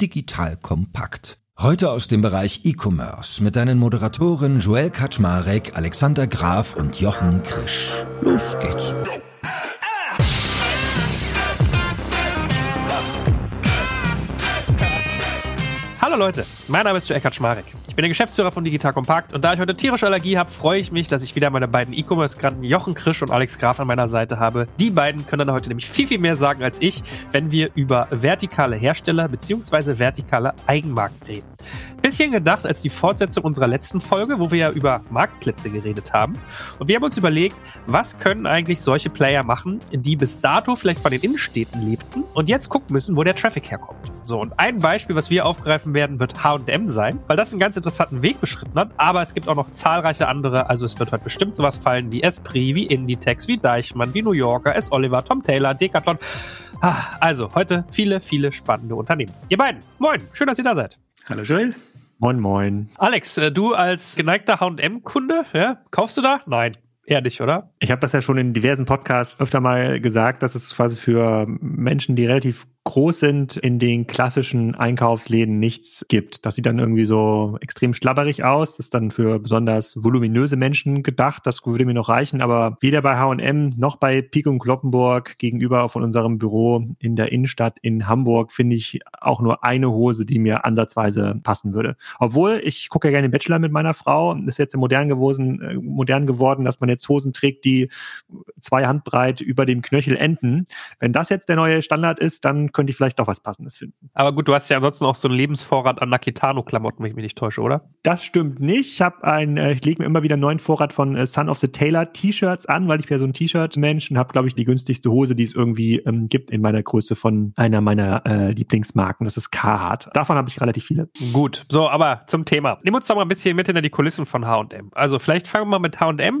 Digital kompakt. Heute aus dem Bereich E-Commerce mit deinen Moderatoren Joel Kaczmarek, Alexander Graf und Jochen Krisch. Los geht's. Hallo Leute, mein Name ist Joel Kaczmarek. Ich bin der Geschäftsführer von Digital Compact und da ich heute tierische Allergie habe, freue ich mich, dass ich wieder meine beiden E-Commerce-Granten Jochen Krisch und Alex Graf an meiner Seite habe. Die beiden können dann heute nämlich viel, viel mehr sagen als ich, wenn wir über vertikale Hersteller bzw. vertikale Eigenmarken reden. Bisschen gedacht als die Fortsetzung unserer letzten Folge, wo wir ja über Marktplätze geredet haben. Und wir haben uns überlegt, was können eigentlich solche Player machen, die bis dato vielleicht von den Innenstädten lebten und jetzt gucken müssen, wo der Traffic herkommt. So, und ein Beispiel, was wir aufgreifen werden, wird H&M sein, weil das einen ganz interessanten Weg beschritten hat, aber es gibt auch noch zahlreiche andere, also es wird heute bestimmt sowas fallen wie Esprit, wie Inditex, wie Deichmann, wie New Yorker, S. Oliver, Tom Taylor, Decathlon. Ah, also, heute viele, viele spannende Unternehmen. Ihr beiden, moin, schön, dass ihr da seid. Hallo Joel. Moin, moin. Alex, äh, du als geneigter H&M-Kunde, ja, kaufst du da? Nein. Ehrlich, oder? Ich habe das ja schon in diversen Podcasts öfter mal gesagt, dass es quasi für Menschen, die relativ groß sind, in den klassischen Einkaufsläden nichts gibt. Das sieht dann irgendwie so extrem schlabberig aus. Das ist dann für besonders voluminöse Menschen gedacht. Das würde mir noch reichen. Aber weder bei H&M noch bei Pico und Kloppenburg gegenüber von unserem Büro in der Innenstadt in Hamburg finde ich auch nur eine Hose, die mir ansatzweise passen würde. Obwohl ich gucke ja gerne Bachelor mit meiner Frau. Ist jetzt modern geworden, äh, modern geworden, dass man jetzt Hosen trägt, die zwei Handbreit über dem Knöchel enden. Wenn das jetzt der neue Standard ist, dann könnte ich vielleicht doch was Passendes finden. Aber gut, du hast ja ansonsten auch so einen Lebensvorrat an Nakitano-Klamotten, wenn ich mich nicht täusche, oder? Das stimmt nicht. Ich habe ein, äh, ich lege mir immer wieder einen neuen Vorrat von äh, Son of the Taylor T-Shirts an, weil ich bin ja so ein T-Shirt-Mensch und habe, glaube ich, die günstigste Hose, die es irgendwie ähm, gibt in meiner Größe von einer meiner äh, Lieblingsmarken. Das ist Carhartt. Davon habe ich relativ viele. Gut, so, aber zum Thema. Nimm uns doch mal ein bisschen mit hinter die Kulissen von H&M. Also vielleicht fangen wir mal mit H&M.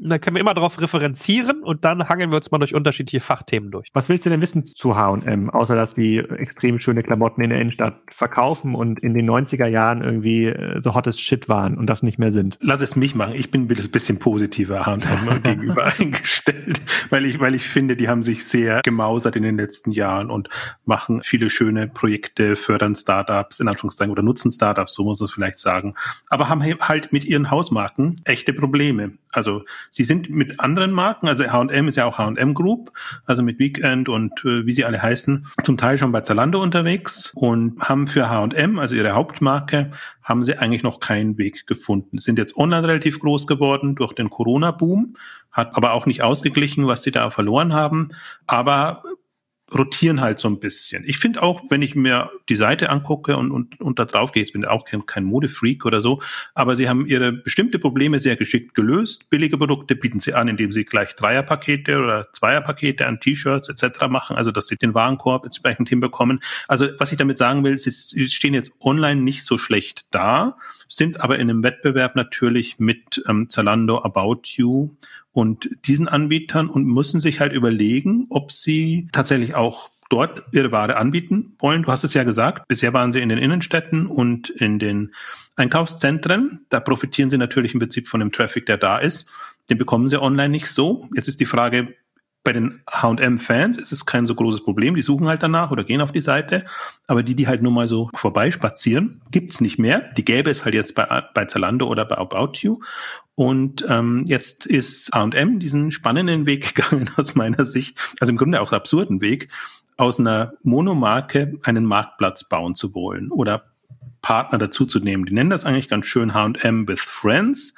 Dann können wir immer darauf referenzieren und dann hangeln wir uns mal durch unterschiedliche Fachthemen durch. Was willst du denn wissen zu H&M, außer dass die extrem schöne Klamotten in der Innenstadt verkaufen und in den 90er Jahren irgendwie äh, so hottest Shit waren und das nicht mehr sind? Lass es mich machen. Ich bin ein bisschen positiver H&M gegenüber eingestellt, weil ich, weil ich finde, die haben sich sehr gemausert in den letzten Jahren und machen viele schöne Projekte, fördern Startups, in Anführungszeichen, oder nutzen Startups, so muss man es vielleicht sagen, aber haben halt mit ihren Hausmarken echte Probleme. Also Sie sind mit anderen Marken, also H&M ist ja auch H&M Group, also mit Weekend und äh, wie sie alle heißen, zum Teil schon bei Zalando unterwegs und haben für H&M, also ihre Hauptmarke, haben sie eigentlich noch keinen Weg gefunden. Sind jetzt online relativ groß geworden durch den Corona-Boom, hat aber auch nicht ausgeglichen, was sie da verloren haben. Aber rotieren halt so ein bisschen. Ich finde auch, wenn ich mir die Seite angucke und, und, und da drauf gehe, jetzt bin ich auch kein, kein Modefreak oder so, aber sie haben ihre bestimmte Probleme sehr geschickt gelöst. Billige Produkte bieten sie an, indem sie gleich Dreierpakete oder Zweierpakete an T-Shirts etc. machen, also dass sie den Warenkorb entsprechend hinbekommen. Also was ich damit sagen will, sie, sie stehen jetzt online nicht so schlecht da, sind aber in einem Wettbewerb natürlich mit ähm, Zalando, About You und diesen Anbietern und müssen sich halt überlegen, ob sie tatsächlich auch dort ihre Ware anbieten wollen. Du hast es ja gesagt, bisher waren sie in den Innenstädten und in den Einkaufszentren. Da profitieren sie natürlich im Prinzip von dem Traffic, der da ist. Den bekommen sie online nicht so. Jetzt ist die Frage, bei den H&M-Fans ist es kein so großes Problem. Die suchen halt danach oder gehen auf die Seite. Aber die, die halt nur mal so vorbeispazieren, gibt's nicht mehr. Die gäbe es halt jetzt bei, bei Zalando oder bei About You. Und ähm, jetzt ist H&M diesen spannenden Weg gegangen aus meiner Sicht, also im Grunde auch absurden Weg, aus einer Monomarke einen Marktplatz bauen zu wollen oder Partner dazuzunehmen. Die nennen das eigentlich ganz schön H&M with Friends.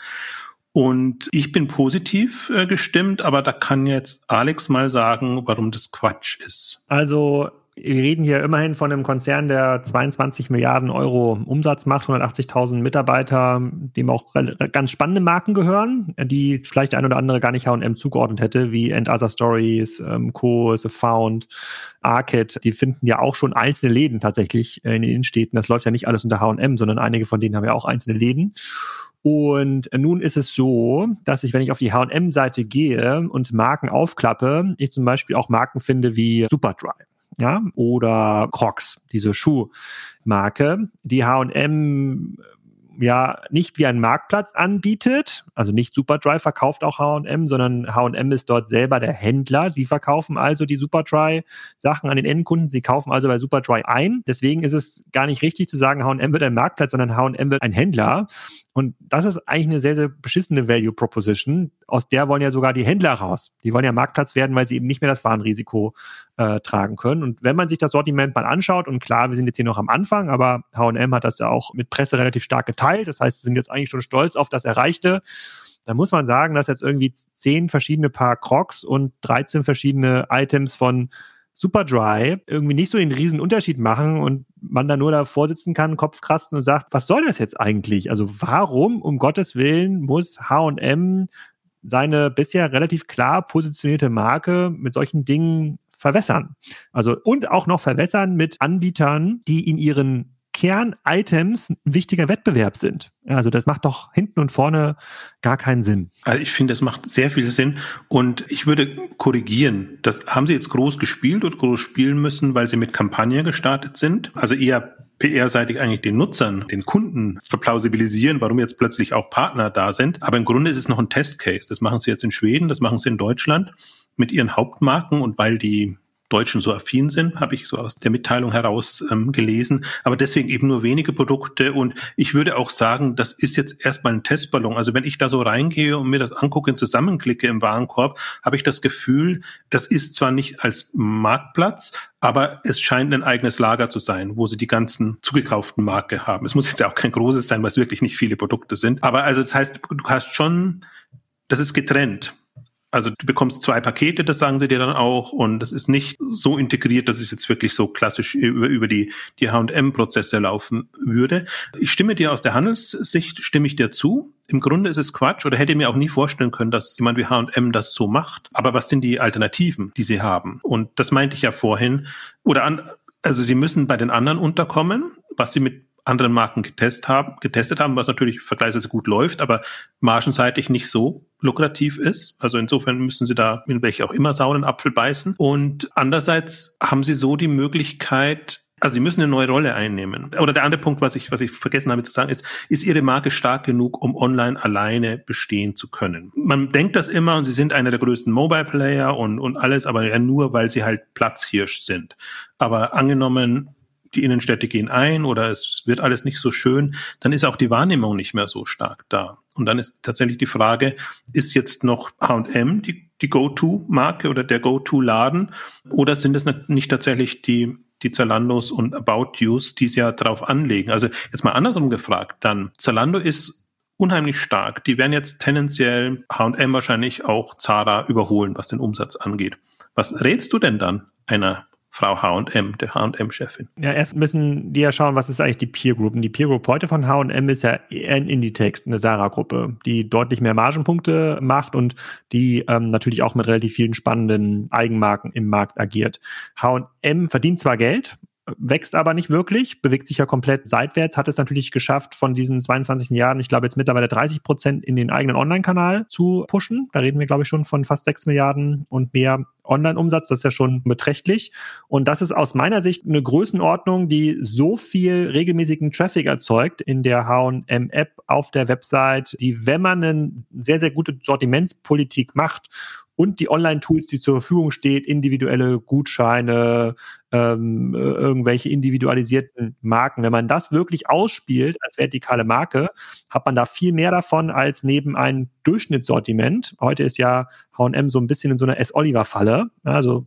Und ich bin positiv äh, gestimmt, aber da kann jetzt Alex mal sagen, warum das Quatsch ist. Also wir reden hier immerhin von einem Konzern, der 22 Milliarden Euro Umsatz macht, 180.000 Mitarbeiter, dem auch ganz spannende Marken gehören, die vielleicht ein oder andere gar nicht H&M zugeordnet hätte, wie End Other Stories, ähm, Co, The Found, Arcade. Die finden ja auch schon einzelne Läden tatsächlich in den Innenstädten. Das läuft ja nicht alles unter H&M, sondern einige von denen haben ja auch einzelne Läden. Und nun ist es so, dass ich, wenn ich auf die H&M-Seite gehe und Marken aufklappe, ich zum Beispiel auch Marken finde wie Superdry. Ja, oder Crocs, diese Schuhmarke, die H&M ja nicht wie ein Marktplatz anbietet. Also nicht Superdry verkauft auch H&M, sondern H&M ist dort selber der Händler. Sie verkaufen also die Superdry Sachen an den Endkunden. Sie kaufen also bei Superdry ein. Deswegen ist es gar nicht richtig zu sagen, H&M wird ein Marktplatz, sondern H&M wird ein Händler. Und das ist eigentlich eine sehr, sehr beschissene Value Proposition. Aus der wollen ja sogar die Händler raus. Die wollen ja Marktplatz werden, weil sie eben nicht mehr das Warenrisiko äh, tragen können. Und wenn man sich das Sortiment mal anschaut, und klar, wir sind jetzt hier noch am Anfang, aber H&M hat das ja auch mit Presse relativ stark geteilt. Das heißt, sie sind jetzt eigentlich schon stolz auf das Erreichte. Da muss man sagen, dass jetzt irgendwie zehn verschiedene Paar Crocs und 13 verschiedene Items von super dry, irgendwie nicht so den riesen Unterschied machen und man da nur davor sitzen kann, Kopf kratzen und sagt, was soll das jetzt eigentlich? Also warum, um Gottes Willen, muss H&M seine bisher relativ klar positionierte Marke mit solchen Dingen verwässern? Also und auch noch verwässern mit Anbietern, die in ihren Kern-Items ein wichtiger Wettbewerb sind. Also das macht doch hinten und vorne gar keinen Sinn. Also ich finde, das macht sehr viel Sinn und ich würde korrigieren. Das haben sie jetzt groß gespielt und groß spielen müssen, weil sie mit Kampagne gestartet sind. Also eher PR-seitig eigentlich den Nutzern, den Kunden verplausibilisieren, warum jetzt plötzlich auch Partner da sind. Aber im Grunde ist es noch ein Testcase. Das machen sie jetzt in Schweden, das machen sie in Deutschland mit ihren Hauptmarken und weil die Deutschen so affin sind, habe ich so aus der Mitteilung heraus ähm, gelesen. Aber deswegen eben nur wenige Produkte. Und ich würde auch sagen, das ist jetzt erstmal ein Testballon. Also wenn ich da so reingehe und mir das angucke und zusammenklicke im Warenkorb, habe ich das Gefühl, das ist zwar nicht als Marktplatz, aber es scheint ein eigenes Lager zu sein, wo sie die ganzen zugekauften Marke haben. Es muss jetzt ja auch kein großes sein, weil es wirklich nicht viele Produkte sind. Aber also das heißt, du hast schon, das ist getrennt. Also du bekommst zwei Pakete, das sagen sie dir dann auch, und das ist nicht so integriert, dass es jetzt wirklich so klassisch über, über die, die H&M-Prozesse laufen würde. Ich stimme dir aus der Handelssicht, stimme ich dir zu. Im Grunde ist es Quatsch oder hätte mir auch nie vorstellen können, dass jemand wie H&M das so macht. Aber was sind die Alternativen, die sie haben? Und das meinte ich ja vorhin. Oder an, also sie müssen bei den anderen unterkommen, was sie mit anderen Marken getestet haben, getestet haben, was natürlich vergleichsweise gut läuft, aber margenseitig nicht so lukrativ ist. Also insofern müssen sie da in welche auch immer sauren Apfel beißen. Und andererseits haben sie so die Möglichkeit, also sie müssen eine neue Rolle einnehmen. Oder der andere Punkt, was ich, was ich vergessen habe zu sagen, ist, ist ihre Marke stark genug, um online alleine bestehen zu können? Man denkt das immer und sie sind einer der größten Mobile Player und, und alles, aber ja nur, weil sie halt Platzhirsch sind. Aber angenommen, die Innenstädte gehen ein oder es wird alles nicht so schön, dann ist auch die Wahrnehmung nicht mehr so stark da. Und dann ist tatsächlich die Frage, ist jetzt noch H&M die, die Go-To-Marke oder der Go-To-Laden oder sind es nicht tatsächlich die, die Zalandos und About Yous, die es ja drauf anlegen? Also jetzt mal andersrum gefragt, dann Zalando ist unheimlich stark. Die werden jetzt tendenziell H&M wahrscheinlich auch Zara überholen, was den Umsatz angeht. Was rätst du denn dann einer Frau H&M, der H&M-Chefin. Ja, erst müssen die ja schauen, was ist eigentlich die Peer Group. Und die Peer Group heute von H&M ist ja ein Inditex, eine Sarah-Gruppe, die deutlich mehr Margenpunkte macht und die ähm, natürlich auch mit relativ vielen spannenden Eigenmarken im Markt agiert. H&M verdient zwar Geld, wächst aber nicht wirklich, bewegt sich ja komplett seitwärts, hat es natürlich geschafft, von diesen 22 Jahren, ich glaube jetzt mittlerweile 30 Prozent in den eigenen Online-Kanal zu pushen. Da reden wir, glaube ich, schon von fast 6 Milliarden und mehr Online-Umsatz. Das ist ja schon beträchtlich. Und das ist aus meiner Sicht eine Größenordnung, die so viel regelmäßigen Traffic erzeugt in der H&M-App auf der Website, die, wenn man eine sehr, sehr gute Sortimentspolitik macht und die Online-Tools, die zur Verfügung steht, individuelle Gutscheine, ähm, irgendwelche individualisierten Marken. Wenn man das wirklich ausspielt als vertikale Marke, hat man da viel mehr davon als neben einem Durchschnittssortiment. Heute ist ja H&M so ein bisschen in so einer S-Oliver-Falle. Also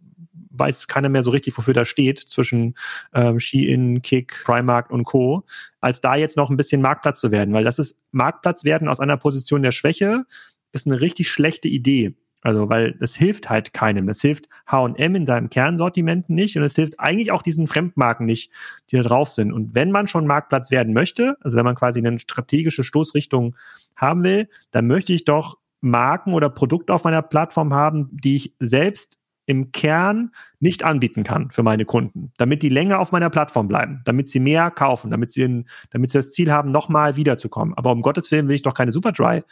weiß keiner mehr so richtig, wofür das steht zwischen ähm, Shein, Kick, Primark und Co., als da jetzt noch ein bisschen Marktplatz zu werden, weil das ist Marktplatz werden aus einer Position der Schwäche, ist eine richtig schlechte Idee. Also, weil das hilft halt keinem. Das hilft H&M in seinem Kernsortiment nicht und es hilft eigentlich auch diesen Fremdmarken nicht, die da drauf sind. Und wenn man schon Marktplatz werden möchte, also wenn man quasi eine strategische Stoßrichtung haben will, dann möchte ich doch Marken oder Produkte auf meiner Plattform haben, die ich selbst im Kern nicht anbieten kann für meine Kunden, damit die länger auf meiner Plattform bleiben, damit sie mehr kaufen, damit sie, in, damit sie das Ziel haben, nochmal wiederzukommen. Aber um Gottes Willen will ich doch keine Superdry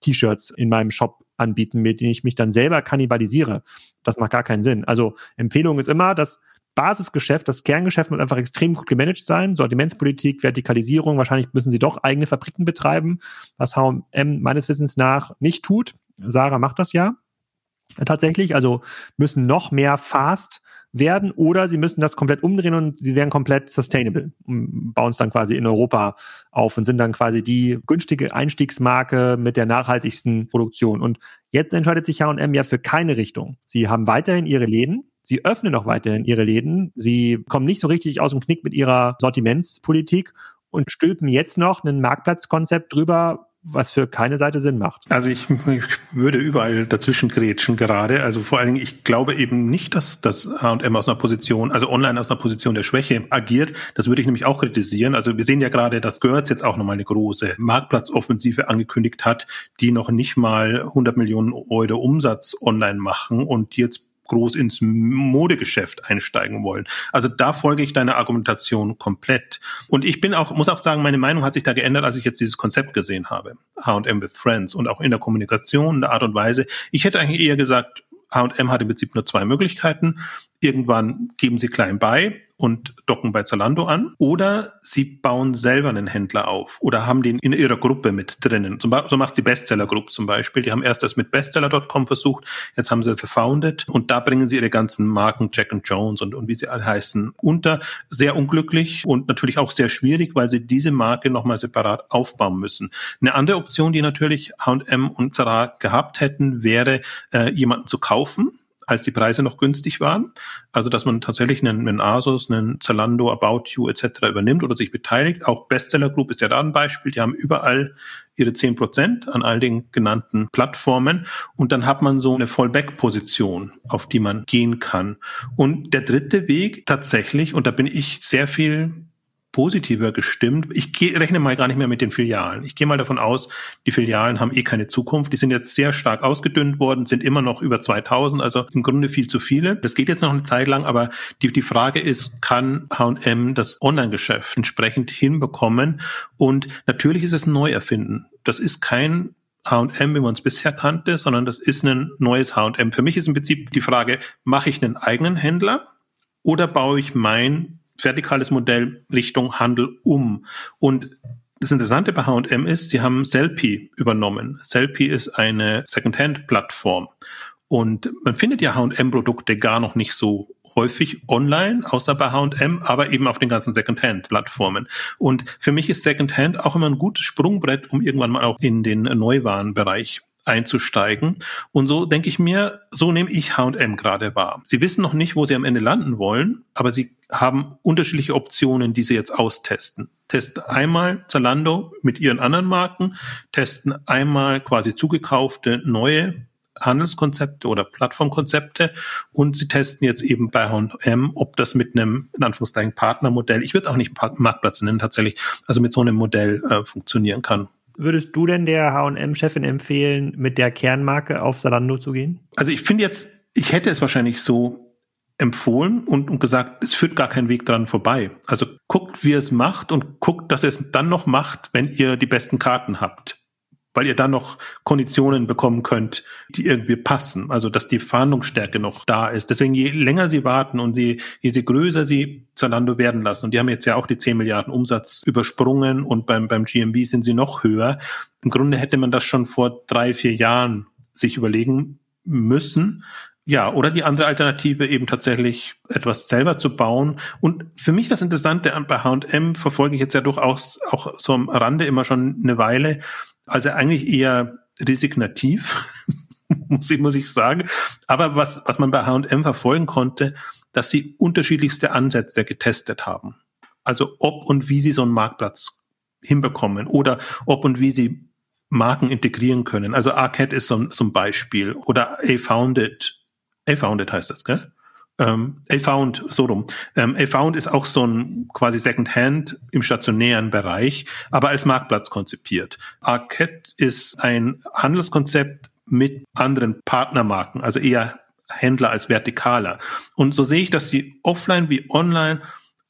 T-Shirts in meinem Shop anbieten, mit denen ich mich dann selber kannibalisiere. Das macht gar keinen Sinn. Also Empfehlung ist immer, das Basisgeschäft, das Kerngeschäft muss einfach extrem gut gemanagt sein. Sortimentspolitik, Vertikalisierung, wahrscheinlich müssen sie doch eigene Fabriken betreiben, was H&M meines Wissens nach nicht tut. Sarah macht das ja tatsächlich. Also müssen noch mehr fast werden oder sie müssen das komplett umdrehen und sie werden komplett sustainable und bauen es dann quasi in Europa auf und sind dann quasi die günstige Einstiegsmarke mit der nachhaltigsten Produktion. Und jetzt entscheidet sich H&M ja für keine Richtung. Sie haben weiterhin ihre Läden, Sie öffnen auch weiterhin ihre Läden. Sie kommen nicht so richtig aus dem Knick mit ihrer Sortimentspolitik und stülpen jetzt noch ein Marktplatzkonzept drüber, was für keine Seite Sinn macht. Also ich, ich würde überall dazwischen grätschen gerade. Also vor allen Dingen, ich glaube eben nicht, dass das H&M aus einer Position, also online aus einer Position der Schwäche agiert. Das würde ich nämlich auch kritisieren. Also wir sehen ja gerade, dass Götz jetzt auch nochmal eine große Marktplatzoffensive angekündigt hat, die noch nicht mal 100 Millionen Euro Umsatz online machen und jetzt groß ins Modegeschäft einsteigen wollen. Also da folge ich deiner Argumentation komplett. Und ich bin auch, muss auch sagen, meine Meinung hat sich da geändert, als ich jetzt dieses Konzept gesehen habe. H&M with Friends und auch in der Kommunikation, in der Art und Weise. Ich hätte eigentlich eher gesagt, H&M hat im Prinzip nur zwei Möglichkeiten. Irgendwann geben sie klein bei und docken bei Zalando an oder sie bauen selber einen Händler auf oder haben den in ihrer Gruppe mit drinnen. So macht sie Bestseller Group zum Beispiel. Die haben erst das mit Bestseller.com versucht, jetzt haben sie The Founded und da bringen sie ihre ganzen Marken Jack and Jones und, und wie sie alle heißen unter. Sehr unglücklich und natürlich auch sehr schwierig, weil sie diese Marke nochmal separat aufbauen müssen. Eine andere Option, die natürlich H&M und Zara gehabt hätten, wäre, äh, jemanden zu kaufen als die Preise noch günstig waren. Also dass man tatsächlich einen, einen Asus, einen Zalando, About You etc. übernimmt oder sich beteiligt. Auch Bestseller Group ist ja da ein Beispiel. Die haben überall ihre zehn Prozent an all den genannten Plattformen. Und dann hat man so eine Fallback-Position, auf die man gehen kann. Und der dritte Weg tatsächlich, und da bin ich sehr viel positiver gestimmt. Ich geh, rechne mal gar nicht mehr mit den Filialen. Ich gehe mal davon aus, die Filialen haben eh keine Zukunft. Die sind jetzt sehr stark ausgedünnt worden, sind immer noch über 2000, also im Grunde viel zu viele. Das geht jetzt noch eine Zeit lang, aber die, die Frage ist, kann H&M das Online-Geschäft entsprechend hinbekommen? Und natürlich ist es ein Neuerfinden. Das ist kein H&M, wie man es bisher kannte, sondern das ist ein neues H&M. Für mich ist im Prinzip die Frage, mache ich einen eigenen Händler oder baue ich mein vertikales Modell Richtung Handel um. Und das Interessante bei H&M ist, sie haben Selfie übernommen. Selfie ist eine Secondhand-Plattform. Und man findet ja H&M-Produkte gar noch nicht so häufig online, außer bei H&M, aber eben auf den ganzen Secondhand-Plattformen. Und für mich ist Secondhand auch immer ein gutes Sprungbrett, um irgendwann mal auch in den Neuwarenbereich einzusteigen. Und so denke ich mir, so nehme ich H&M gerade wahr. Sie wissen noch nicht, wo sie am Ende landen wollen, aber sie haben unterschiedliche Optionen, die sie jetzt austesten. Testen einmal Zalando mit ihren anderen Marken, testen einmal quasi zugekaufte neue Handelskonzepte oder Plattformkonzepte und sie testen jetzt eben bei H&M, ob das mit einem, in Anführungszeichen, Partnermodell, ich würde es auch nicht Marktplatz nennen tatsächlich, also mit so einem Modell äh, funktionieren kann würdest du denn der H&M-Chefin empfehlen, mit der Kernmarke auf Salando zu gehen? Also ich finde jetzt, ich hätte es wahrscheinlich so empfohlen und, und gesagt, es führt gar kein Weg dran vorbei. Also guckt, wie es macht und guckt, dass er es dann noch macht, wenn ihr die besten Karten habt. Weil ihr dann noch Konditionen bekommen könnt, die irgendwie passen. Also dass die Verhandlungsstärke noch da ist. Deswegen je länger sie warten und sie, je sie größer sie Zalando werden lassen, und die haben jetzt ja auch die 10 Milliarden Umsatz übersprungen und beim, beim GMB sind sie noch höher. Im Grunde hätte man das schon vor drei, vier Jahren sich überlegen müssen. Ja, oder die andere Alternative eben tatsächlich etwas selber zu bauen. Und für mich das Interessante bei H&M verfolge ich jetzt ja durchaus auch so am Rande immer schon eine Weile. Also eigentlich eher resignativ, muss ich, muss ich sagen. Aber was, was man bei H&M verfolgen konnte, dass sie unterschiedlichste Ansätze getestet haben. Also ob und wie sie so einen Marktplatz hinbekommen oder ob und wie sie Marken integrieren können. Also Arcade ist so ein, so ein Beispiel oder A-Founded. A-Founded heißt das, gell? Ähm, A-Found, so rum. Ähm, A-Found ist auch so ein quasi Second-Hand im stationären Bereich, aber als Marktplatz konzipiert. Arcade ist ein Handelskonzept mit anderen Partnermarken, also eher Händler als vertikaler. Und so sehe ich, dass sie offline wie online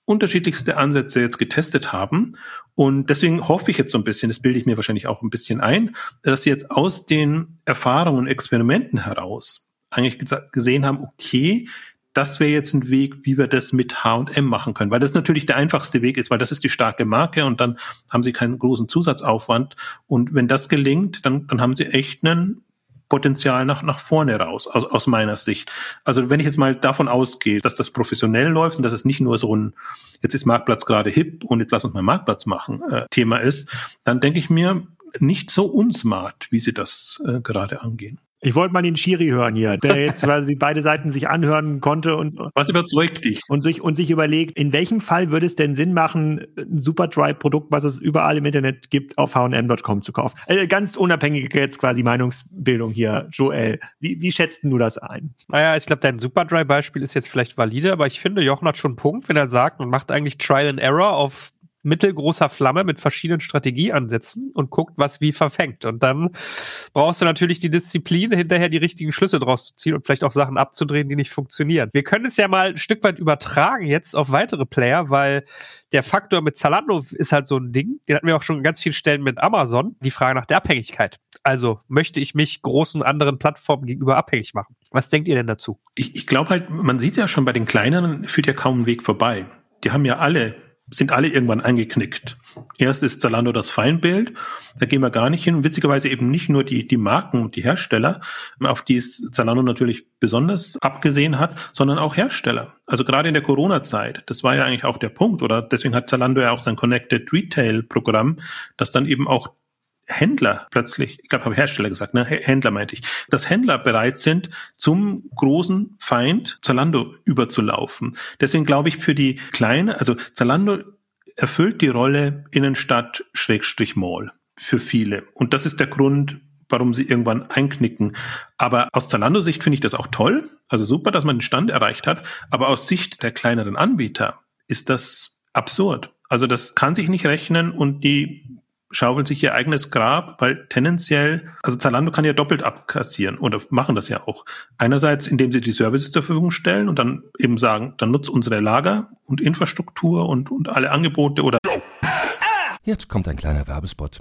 unterschiedlichste Ansätze jetzt getestet haben. Und deswegen hoffe ich jetzt so ein bisschen, das bilde ich mir wahrscheinlich auch ein bisschen ein, dass sie jetzt aus den Erfahrungen und Experimenten heraus eigentlich gesehen haben, okay, das wäre jetzt ein Weg, wie wir das mit H&M machen können, weil das natürlich der einfachste Weg ist, weil das ist die starke Marke und dann haben sie keinen großen Zusatzaufwand und wenn das gelingt, dann, dann haben sie echt einen Potenzial nach, nach vorne raus, aus, aus meiner Sicht. Also wenn ich jetzt mal davon ausgehe, dass das professionell läuft und dass es nicht nur so ein, jetzt ist Marktplatz gerade hip und jetzt lass uns mal Marktplatz machen, äh, Thema ist, dann denke ich mir, nicht so unsmart, wie sie das äh, gerade angehen. Ich wollte mal den Schiri hören hier, der jetzt quasi beide Seiten sich anhören konnte und was überzeugt dich und sich und sich überlegt, in welchem Fall würde es denn Sinn machen, ein Superdry-Produkt, was es überall im Internet gibt, auf H&M.com zu kaufen? Also ganz unabhängige jetzt quasi Meinungsbildung hier, Joel. Wie, wie schätzt du das ein? Naja, ich glaube, dein Superdry-Beispiel ist jetzt vielleicht valide, aber ich finde, Jochen hat schon einen Punkt, wenn er sagt, man macht eigentlich Trial and Error auf mittelgroßer Flamme mit verschiedenen Strategieansätzen und guckt, was wie verfängt. Und dann brauchst du natürlich die Disziplin, hinterher die richtigen Schlüsse draus zu ziehen und vielleicht auch Sachen abzudrehen, die nicht funktionieren. Wir können es ja mal ein Stück weit übertragen jetzt auf weitere Player, weil der Faktor mit Zalando ist halt so ein Ding. Den hatten wir auch schon ganz vielen Stellen mit Amazon. Die Frage nach der Abhängigkeit. Also möchte ich mich großen anderen Plattformen gegenüber abhängig machen? Was denkt ihr denn dazu? Ich, ich glaube halt, man sieht ja schon bei den kleineren, führt ja kaum ein Weg vorbei. Die haben ja alle sind alle irgendwann eingeknickt. Erst ist Zalando das Feindbild, da gehen wir gar nicht hin. Witzigerweise eben nicht nur die, die Marken und die Hersteller, auf die es Zalando natürlich besonders abgesehen hat, sondern auch Hersteller. Also gerade in der Corona-Zeit, das war ja eigentlich auch der Punkt, oder deswegen hat Zalando ja auch sein Connected Retail-Programm, das dann eben auch Händler plötzlich, ich glaube, habe Hersteller gesagt, ne? Händler meinte ich, dass Händler bereit sind, zum großen Feind Zalando überzulaufen. Deswegen glaube ich, für die kleine, also Zalando erfüllt die Rolle Innenstadt Schrägstrich Mall für viele. Und das ist der Grund, warum sie irgendwann einknicken. Aber aus Zalando-Sicht finde ich das auch toll. Also super, dass man den Stand erreicht hat. Aber aus Sicht der kleineren Anbieter ist das absurd. Also das kann sich nicht rechnen und die schaufeln sich ihr eigenes Grab, weil tendenziell, also Zalando kann ja doppelt abkassieren oder machen das ja auch. Einerseits, indem sie die Services zur Verfügung stellen und dann eben sagen, dann nutzt unsere Lager und Infrastruktur und, und alle Angebote oder. Jetzt kommt ein kleiner Werbespot.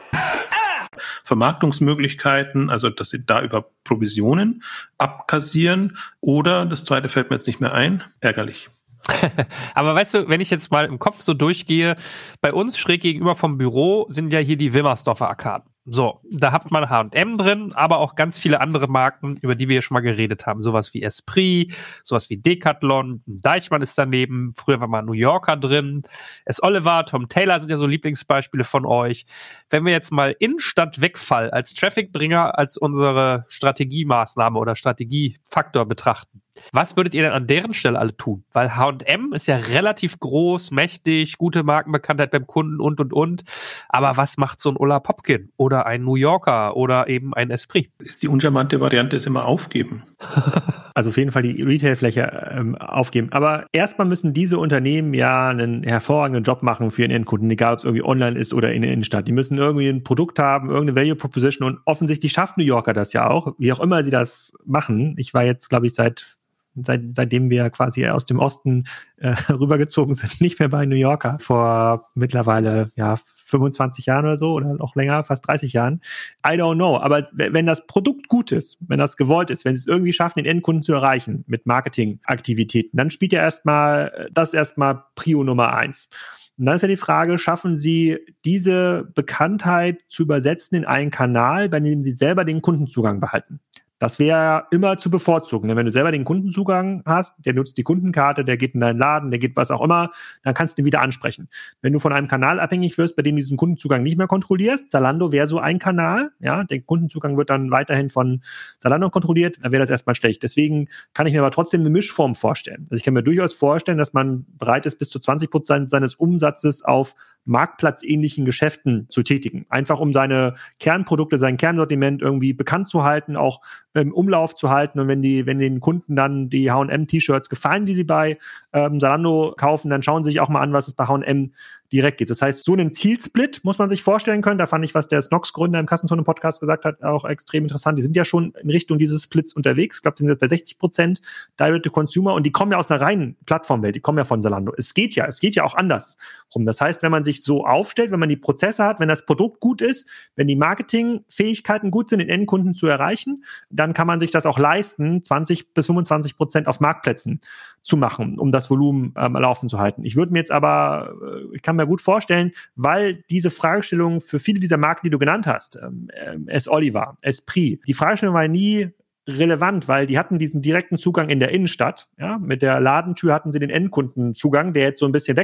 Vermarktungsmöglichkeiten, also dass sie da über Provisionen abkassieren. Oder, das zweite fällt mir jetzt nicht mehr ein, ärgerlich. Aber weißt du, wenn ich jetzt mal im Kopf so durchgehe, bei uns schräg gegenüber vom Büro sind ja hier die Wilmersdorfer Arkaden. So, da hat man H&M drin, aber auch ganz viele andere Marken, über die wir ja schon mal geredet haben. Sowas wie Esprit, sowas wie Decathlon, Deichmann ist daneben, früher war mal New Yorker drin, S. Oliver, Tom Taylor sind ja so Lieblingsbeispiele von euch. Wenn wir jetzt mal Innenstadt-Wegfall als Trafficbringer als unsere Strategiemaßnahme oder Strategiefaktor betrachten, was würdet ihr denn an deren Stelle alle tun? Weil H&M ist ja relativ groß, mächtig, gute Markenbekanntheit beim Kunden und, und, und. Aber was macht so ein Ulla Popkin oder ein New Yorker oder eben ein Esprit? Ist die uncharmante Variante ist immer aufgeben. also auf jeden Fall die Retailfläche ähm, aufgeben. Aber erstmal müssen diese Unternehmen ja einen hervorragenden Job machen für ihren Endkunden, egal ob es irgendwie online ist oder in der Innenstadt. Die müssen irgendwie ein Produkt haben, irgendeine Value Proposition und offensichtlich schafft New Yorker das ja auch, wie auch immer sie das machen. Ich war jetzt, glaube ich, seit seit, seitdem wir quasi aus dem Osten äh, rübergezogen sind, nicht mehr bei New Yorker vor mittlerweile ja 25 Jahren oder so oder noch länger, fast 30 Jahren. I don't know. Aber wenn das Produkt gut ist, wenn das gewollt ist, wenn sie es irgendwie schaffen, den Endkunden zu erreichen mit Marketingaktivitäten, dann spielt ja erstmal das erstmal Prio Nummer eins. Und dann ist ja die Frage, schaffen Sie diese Bekanntheit zu übersetzen in einen Kanal, bei dem Sie selber den Kundenzugang behalten? Das wäre immer zu bevorzugen. Denn wenn du selber den Kundenzugang hast, der nutzt die Kundenkarte, der geht in deinen Laden, der geht was auch immer, dann kannst du ihn wieder ansprechen. Wenn du von einem Kanal abhängig wirst, bei dem du diesen Kundenzugang nicht mehr kontrollierst, Zalando wäre so ein Kanal, ja, der Kundenzugang wird dann weiterhin von Zalando kontrolliert, dann wäre das erstmal schlecht. Deswegen kann ich mir aber trotzdem eine Mischform vorstellen. Also ich kann mir durchaus vorstellen, dass man bereit ist, bis zu 20 Prozent seines Umsatzes auf marktplatzähnlichen Geschäften zu tätigen. Einfach um seine Kernprodukte, sein Kernsortiment irgendwie bekannt zu halten, auch im Umlauf zu halten. Und wenn die, wenn den Kunden dann die H&M-T-Shirts gefallen, die sie bei ähm, Zalando kaufen, dann schauen sie sich auch mal an, was es bei H&M direkt gibt. Das heißt, so einen Zielsplit muss man sich vorstellen können. Da fand ich, was der Snox-Gründer im Kassenzone-Podcast gesagt hat, auch extrem interessant. Die sind ja schon in Richtung dieses Splits unterwegs. Ich glaube, die sind jetzt bei 60 Prozent Direct-to-Consumer und die kommen ja aus einer reinen Plattformwelt. Die kommen ja von Zalando. Es geht ja, es geht ja auch anders rum. Das heißt, wenn man sich so aufstellt, wenn man die Prozesse hat, wenn das Produkt gut ist, wenn die Marketingfähigkeiten gut sind, den Endkunden zu erreichen, dann kann man sich das auch leisten, 20 bis 25 Prozent auf Marktplätzen zu machen, um das Volumen ähm, laufen zu halten. Ich würde mir jetzt aber, äh, ich kann mir gut vorstellen, weil diese Fragestellung für viele dieser Marken, die du genannt hast, ähm, äh, S. Oliver, Esprit, die Fragestellung war nie, relevant, weil die hatten diesen direkten Zugang in der Innenstadt. Ja, mit der Ladentür hatten sie den Endkundenzugang, der jetzt so ein bisschen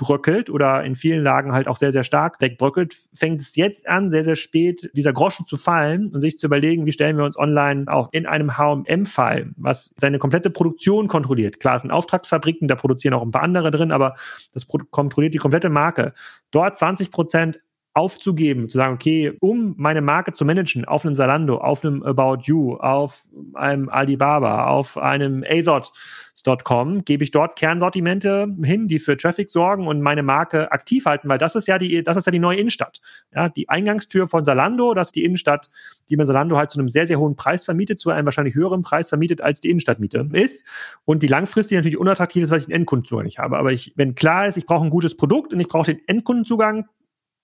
wegbröckelt oder in vielen Lagen halt auch sehr, sehr stark wegbröckelt. Fängt es jetzt an, sehr, sehr spät, dieser Groschen zu fallen und sich zu überlegen, wie stellen wir uns online auch in einem H&M-Fall, was seine komplette Produktion kontrolliert. Klar, es sind Auftragsfabriken, da produzieren auch ein paar andere drin, aber das kontrolliert die komplette Marke. Dort 20 Prozent aufzugeben, zu sagen, okay, um meine Marke zu managen auf einem Salando, auf einem About You, auf einem Alibaba, auf einem ASOS.com, gebe ich dort Kernsortimente hin, die für Traffic sorgen und meine Marke aktiv halten, weil das ist ja die, das ist ja die neue Innenstadt. Ja, die Eingangstür von Salando, das ist die Innenstadt, die man Salando halt zu einem sehr, sehr hohen Preis vermietet, zu einem wahrscheinlich höheren Preis vermietet, als die Innenstadtmiete ist. Und die langfristig natürlich unattraktiv ist, weil ich den Endkundenzugang nicht habe. Aber ich, wenn klar ist, ich brauche ein gutes Produkt und ich brauche den Endkundenzugang,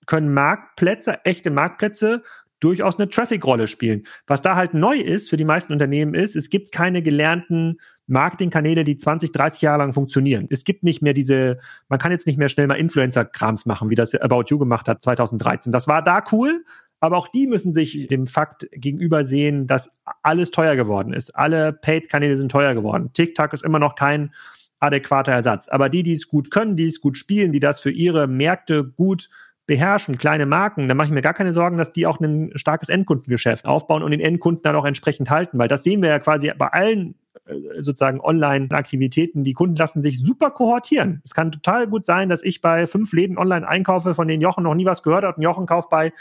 können Marktplätze, echte Marktplätze durchaus eine Traffic-Rolle spielen. Was da halt neu ist für die meisten Unternehmen ist, es gibt keine gelernten Marketingkanäle, die 20, 30 Jahre lang funktionieren. Es gibt nicht mehr diese, man kann jetzt nicht mehr schnell mal Influencer-Krams machen, wie das About You gemacht hat 2013. Das war da cool, aber auch die müssen sich dem Fakt gegenüber sehen, dass alles teuer geworden ist. Alle Paid-Kanäle sind teuer geworden. TikTok ist immer noch kein adäquater Ersatz. Aber die, die es gut können, die es gut spielen, die das für ihre Märkte gut beherrschen, kleine Marken, dann mache ich mir gar keine Sorgen, dass die auch ein starkes Endkundengeschäft aufbauen und den Endkunden dann auch entsprechend halten, weil das sehen wir ja quasi bei allen äh, sozusagen Online-Aktivitäten, die Kunden lassen sich super kohortieren. Es kann total gut sein, dass ich bei fünf Läden online einkaufe, von denen Jochen noch nie was gehört hat und Jochen kauft bei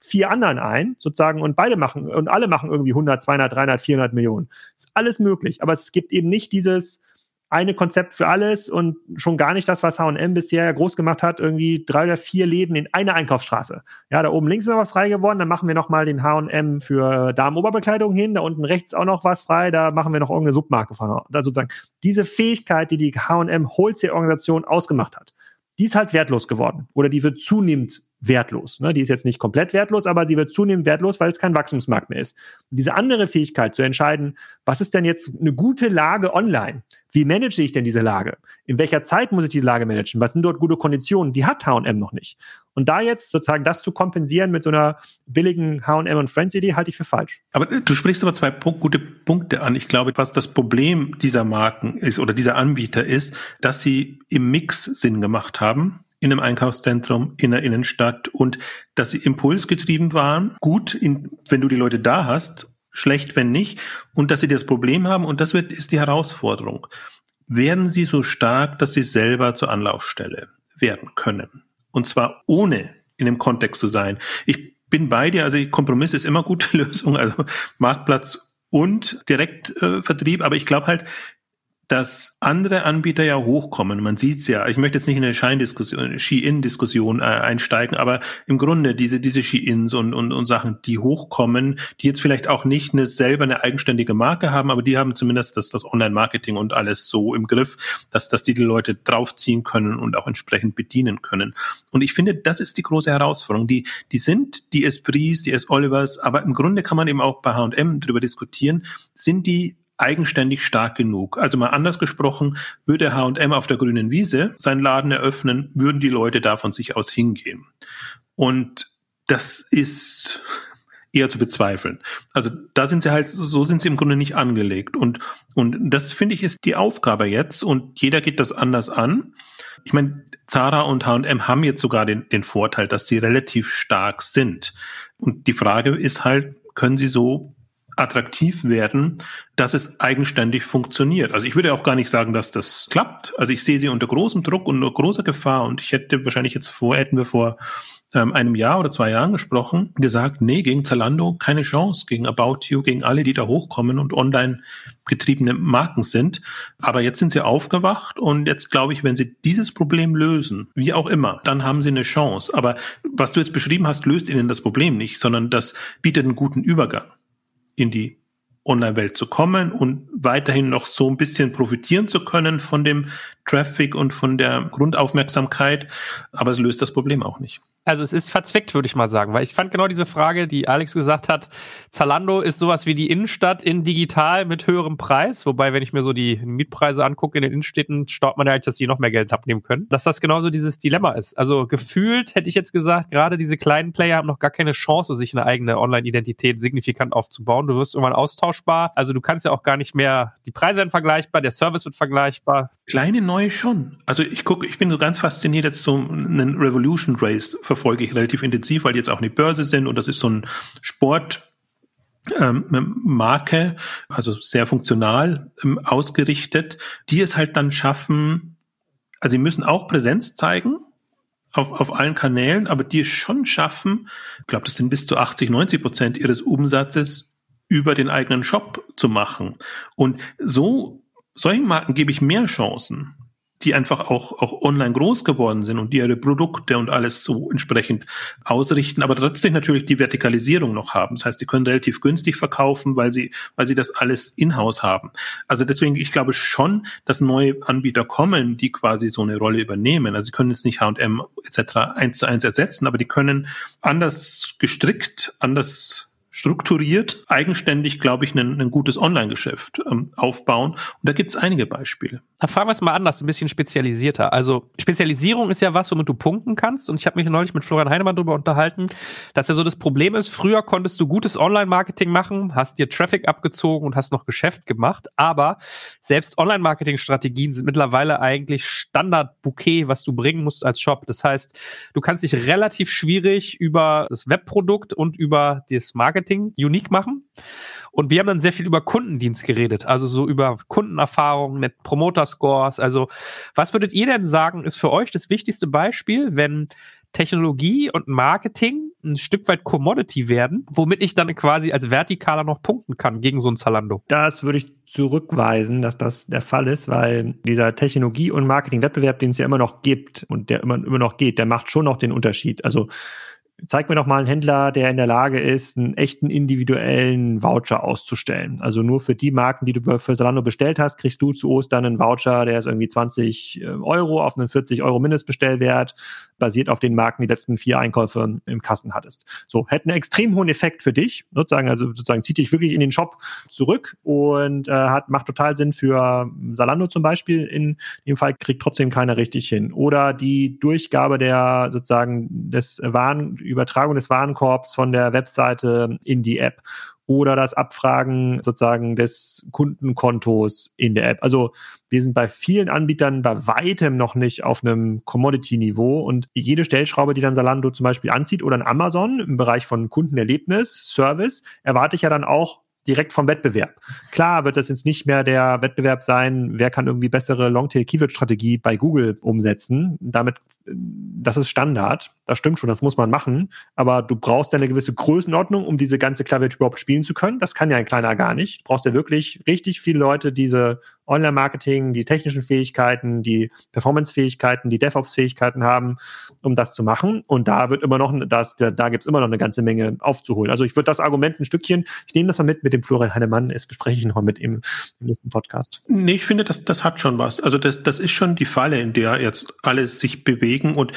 vier anderen ein, sozusagen, und beide machen, und alle machen irgendwie 100, 200, 300, 400 Millionen. Ist alles möglich, aber es gibt eben nicht dieses, eine Konzept für alles und schon gar nicht das, was H&M bisher groß gemacht hat, irgendwie drei oder vier Läden in einer Einkaufsstraße. Ja, da oben links ist noch was frei geworden, dann machen wir noch mal den H&M für Damenoberbekleidung hin, da unten rechts auch noch was frei, da machen wir noch irgendeine Submarke von. Da sozusagen diese Fähigkeit, die die H&M Wholesale Organisation ausgemacht hat, die ist halt wertlos geworden oder die wird zunehmend wertlos. Ne? Die ist jetzt nicht komplett wertlos, aber sie wird zunehmend wertlos, weil es kein Wachstumsmarkt mehr ist. Und diese andere Fähigkeit zu entscheiden, was ist denn jetzt eine gute Lage online? Wie manage ich denn diese Lage? In welcher Zeit muss ich diese Lage managen? Was sind dort gute Konditionen? Die hat H&M noch nicht. Und da jetzt sozusagen das zu kompensieren mit so einer billigen H&M und Friends Idee halte ich für falsch. Aber du sprichst aber zwei gute Punkte an. Ich glaube, was das Problem dieser Marken ist oder dieser Anbieter ist, dass sie im Mix Sinn gemacht haben in einem Einkaufszentrum in der Innenstadt und dass sie impulsgetrieben waren. Gut, in, wenn du die Leute da hast, schlecht, wenn nicht. Und dass sie das Problem haben und das wird, ist die Herausforderung. Werden sie so stark, dass sie selber zur Anlaufstelle werden können? Und zwar ohne in dem Kontext zu sein. Ich bin bei dir, also Kompromiss ist immer gute Lösung, also Marktplatz und Direktvertrieb, äh, aber ich glaube halt, dass andere Anbieter ja hochkommen. Man sieht's ja. Ich möchte jetzt nicht in eine Scheindiskussion, Ski-In-Diskussion äh, einsteigen, aber im Grunde diese diese Ski-Ins und, und und Sachen, die hochkommen, die jetzt vielleicht auch nicht eine selber eine eigenständige Marke haben, aber die haben zumindest das das Online-Marketing und alles so im Griff, dass dass die die Leute draufziehen können und auch entsprechend bedienen können. Und ich finde, das ist die große Herausforderung. Die die sind die Esprits, die S. Olivers, aber im Grunde kann man eben auch bei H&M drüber diskutieren, sind die eigenständig stark genug. Also mal anders gesprochen, würde H&M auf der grünen Wiese seinen Laden eröffnen, würden die Leute da von sich aus hingehen. Und das ist eher zu bezweifeln. Also da sind sie halt, so sind sie im Grunde nicht angelegt. Und, und das finde ich ist die Aufgabe jetzt und jeder geht das anders an. Ich meine, Zara und H&M haben jetzt sogar den, den Vorteil, dass sie relativ stark sind. Und die Frage ist halt, können sie so attraktiv werden, dass es eigenständig funktioniert. Also ich würde auch gar nicht sagen, dass das klappt. Also ich sehe sie unter großem Druck und unter großer Gefahr und ich hätte wahrscheinlich jetzt vor, hätten wir vor ähm, einem Jahr oder zwei Jahren gesprochen, gesagt, nee, gegen Zalando keine Chance, gegen About You, gegen alle, die da hochkommen und online getriebene Marken sind. Aber jetzt sind sie aufgewacht und jetzt glaube ich, wenn sie dieses Problem lösen, wie auch immer, dann haben sie eine Chance. Aber was du jetzt beschrieben hast, löst ihnen das Problem nicht, sondern das bietet einen guten Übergang in die Online-Welt zu kommen und weiterhin noch so ein bisschen profitieren zu können von dem Traffic und von der Grundaufmerksamkeit. Aber es löst das Problem auch nicht. Also es ist verzwickt, würde ich mal sagen, weil ich fand genau diese Frage, die Alex gesagt hat, Zalando ist sowas wie die Innenstadt in digital mit höherem Preis, wobei wenn ich mir so die Mietpreise angucke in den Innenstädten, staut man ja eigentlich, dass die noch mehr Geld abnehmen können. Dass das genauso dieses Dilemma ist. Also gefühlt hätte ich jetzt gesagt, gerade diese kleinen Player haben noch gar keine Chance, sich eine eigene Online-Identität signifikant aufzubauen. Du wirst irgendwann austauschbar. Also du kannst ja auch gar nicht mehr, die Preise werden vergleichbar, der Service wird vergleichbar. Kleine neue schon. Also ich gucke, ich bin so ganz fasziniert jetzt so einen Revolution Race verfolge ich relativ intensiv, weil die jetzt auch eine Börse sind und das ist so ein Sport, ähm, Marke, also sehr funktional ähm, ausgerichtet, die es halt dann schaffen, also sie müssen auch Präsenz zeigen auf, auf allen Kanälen, aber die es schon schaffen, ich glaube, das sind bis zu 80, 90 Prozent ihres Umsatzes über den eigenen Shop zu machen. Und so, solchen Marken gebe ich mehr Chancen die einfach auch, auch online groß geworden sind und die ihre Produkte und alles so entsprechend ausrichten, aber trotzdem natürlich die Vertikalisierung noch haben. Das heißt, die können relativ günstig verkaufen, weil sie, weil sie das alles in-house haben. Also deswegen, ich glaube schon, dass neue Anbieter kommen, die quasi so eine Rolle übernehmen. Also sie können jetzt nicht H&M etc. eins zu eins ersetzen, aber die können anders gestrickt, anders strukturiert, eigenständig, glaube ich, ein, ein gutes Online-Geschäft ähm, aufbauen. Und da gibt es einige Beispiele. Da fragen wir es mal anders, ein bisschen spezialisierter. Also Spezialisierung ist ja was, womit du punkten kannst. Und ich habe mich neulich mit Florian Heinemann darüber unterhalten, dass ja so das Problem ist, früher konntest du gutes Online-Marketing machen, hast dir Traffic abgezogen und hast noch Geschäft gemacht. Aber selbst Online-Marketing-Strategien sind mittlerweile eigentlich Standard-Bouquet, was du bringen musst als Shop. Das heißt, du kannst dich relativ schwierig über das Webprodukt und über das Marketing Marketing unique machen. Und wir haben dann sehr viel über Kundendienst geredet, also so über Kundenerfahrungen, Net Promoter Scores. Also was würdet ihr denn sagen, ist für euch das wichtigste Beispiel, wenn Technologie und Marketing ein Stück weit Commodity werden, womit ich dann quasi als Vertikaler noch punkten kann gegen so ein Zalando? Das würde ich zurückweisen, dass das der Fall ist, weil dieser Technologie- und Marketing-Wettbewerb, den es ja immer noch gibt und der immer, immer noch geht, der macht schon noch den Unterschied. Also zeig mir doch mal einen Händler, der in der Lage ist, einen echten individuellen Voucher auszustellen. Also nur für die Marken, die du für Salando bestellt hast, kriegst du zu Ostern einen Voucher, der ist irgendwie 20 äh, Euro auf einen 40 Euro Mindestbestellwert, basiert auf den Marken, die letzten vier Einkäufe im Kassen hattest. So, hätte einen extrem hohen Effekt für dich, sozusagen, also sozusagen zieht dich wirklich in den Shop zurück und äh, hat, macht total Sinn für Salando zum Beispiel. In dem Fall kriegt trotzdem keiner richtig hin. Oder die Durchgabe der sozusagen des Waren Übertragung des Warenkorbs von der Webseite in die App oder das Abfragen sozusagen des Kundenkontos in der App. Also wir sind bei vielen Anbietern bei weitem noch nicht auf einem Commodity-Niveau und jede Stellschraube, die dann Salando zum Beispiel anzieht oder ein Amazon im Bereich von Kundenerlebnis, Service, erwarte ich ja dann auch direkt vom Wettbewerb. Klar wird das jetzt nicht mehr der Wettbewerb sein, wer kann irgendwie bessere Longtail-Keyword-Strategie bei Google umsetzen. Damit, das ist Standard. Das stimmt schon, das muss man machen. Aber du brauchst eine gewisse Größenordnung, um diese ganze Klaviatur überhaupt spielen zu können. Das kann ja ein kleiner gar nicht. Du brauchst ja wirklich richtig viele Leute, diese Online-Marketing, die technischen Fähigkeiten, die Performance-Fähigkeiten, die DevOps-Fähigkeiten haben, um das zu machen. Und da wird immer noch, das, da, da gibt es immer noch eine ganze Menge aufzuholen. Also ich würde das Argument ein Stückchen, ich nehme das mal mit mit dem Florian Heinemann, das bespreche ich noch mit ihm im nächsten Podcast. Nee, ich finde, das, das hat schon was. Also das, das ist schon die Falle, in der jetzt alle sich bewegen und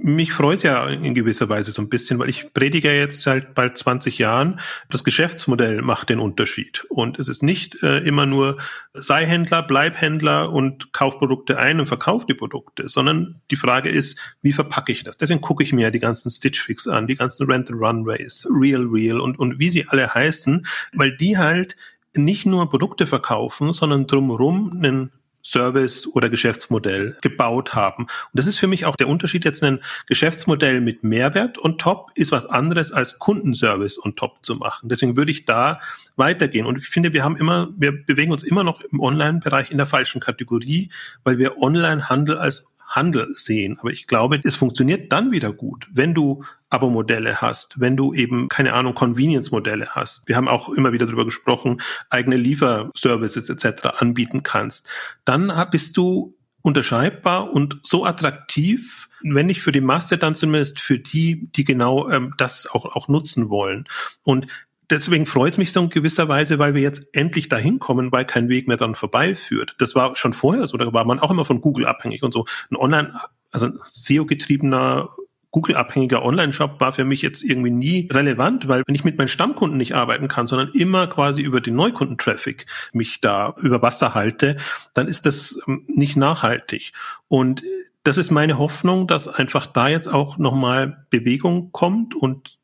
mich freut ja in gewisser Weise so ein bisschen, weil ich predige jetzt seit bald 20 Jahren, das Geschäftsmodell macht den Unterschied. Und es ist nicht äh, immer nur sei Händler, bleib Händler und kauf Produkte ein und verkauf die Produkte, sondern die Frage ist, wie verpacke ich das? Deswegen gucke ich mir die ganzen Stitch Fix an, die ganzen Rent and Runways, Real Real und, und wie sie alle heißen, weil die halt nicht nur Produkte verkaufen, sondern drumherum einen Service oder Geschäftsmodell gebaut haben. Und das ist für mich auch der Unterschied jetzt ein Geschäftsmodell mit Mehrwert und Top ist was anderes als Kundenservice und Top zu machen. Deswegen würde ich da weitergehen. Und ich finde, wir haben immer, wir bewegen uns immer noch im Online-Bereich in der falschen Kategorie, weil wir Online-Handel als Handel sehen. Aber ich glaube, es funktioniert dann wieder gut, wenn du Abo-Modelle hast, wenn du eben, keine Ahnung, Convenience-Modelle hast. Wir haben auch immer wieder darüber gesprochen, eigene Lieferservices etc. anbieten kannst. Dann bist du unterscheidbar und so attraktiv, wenn nicht für die Masse, dann zumindest für die, die genau ähm, das auch, auch nutzen wollen. Und deswegen freut es mich so in gewisser Weise, weil wir jetzt endlich dahin kommen, weil kein Weg mehr dann vorbeiführt. Das war schon vorher so, da war man auch immer von Google abhängig und so. Ein Online, also SEO-getriebener Google-abhängiger Online-Shop war für mich jetzt irgendwie nie relevant, weil wenn ich mit meinen Stammkunden nicht arbeiten kann, sondern immer quasi über den Neukundentraffic mich da über Wasser halte, dann ist das ähm, nicht nachhaltig. Und das ist meine Hoffnung, dass einfach da jetzt auch nochmal Bewegung kommt und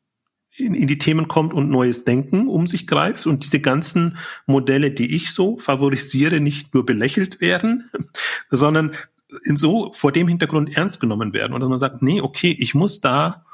in, in die Themen kommt und neues Denken um sich greift und diese ganzen Modelle, die ich so favorisiere, nicht nur belächelt werden, sondern in so vor dem Hintergrund ernst genommen werden und dass man sagt, nee, okay, ich muss da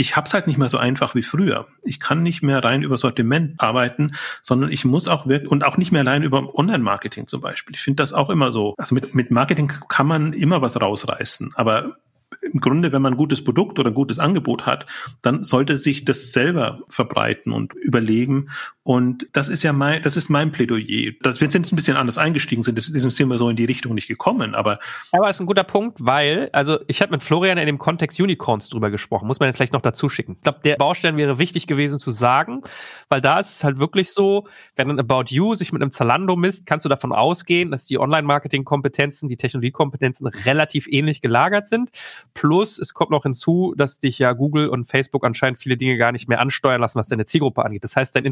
ich hab's halt nicht mehr so einfach wie früher. Ich kann nicht mehr rein über Sortiment arbeiten, sondern ich muss auch wirklich, und auch nicht mehr allein über Online-Marketing zum Beispiel. Ich finde das auch immer so. Also mit, mit Marketing kann man immer was rausreißen, aber im Grunde, wenn man ein gutes Produkt oder ein gutes Angebot hat, dann sollte sich das selber verbreiten und überlegen. Und das ist ja mein, das ist mein Plädoyer. Das, wir sind jetzt ein bisschen anders eingestiegen, sind, deswegen sind wir so in die Richtung nicht gekommen, aber. Aber ist ein guter Punkt, weil, also ich habe mit Florian in dem Kontext Unicorns drüber gesprochen, muss man jetzt vielleicht noch dazu schicken. Ich glaube, der Baustein wäre wichtig gewesen zu sagen, weil da ist es halt wirklich so, wenn ein About You sich mit einem Zalando misst, kannst du davon ausgehen, dass die Online-Marketing-Kompetenzen, die Technologiekompetenzen relativ ähnlich gelagert sind. Plus, es kommt noch hinzu, dass dich ja Google und Facebook anscheinend viele Dinge gar nicht mehr ansteuern lassen, was deine Zielgruppe angeht. Das heißt, dein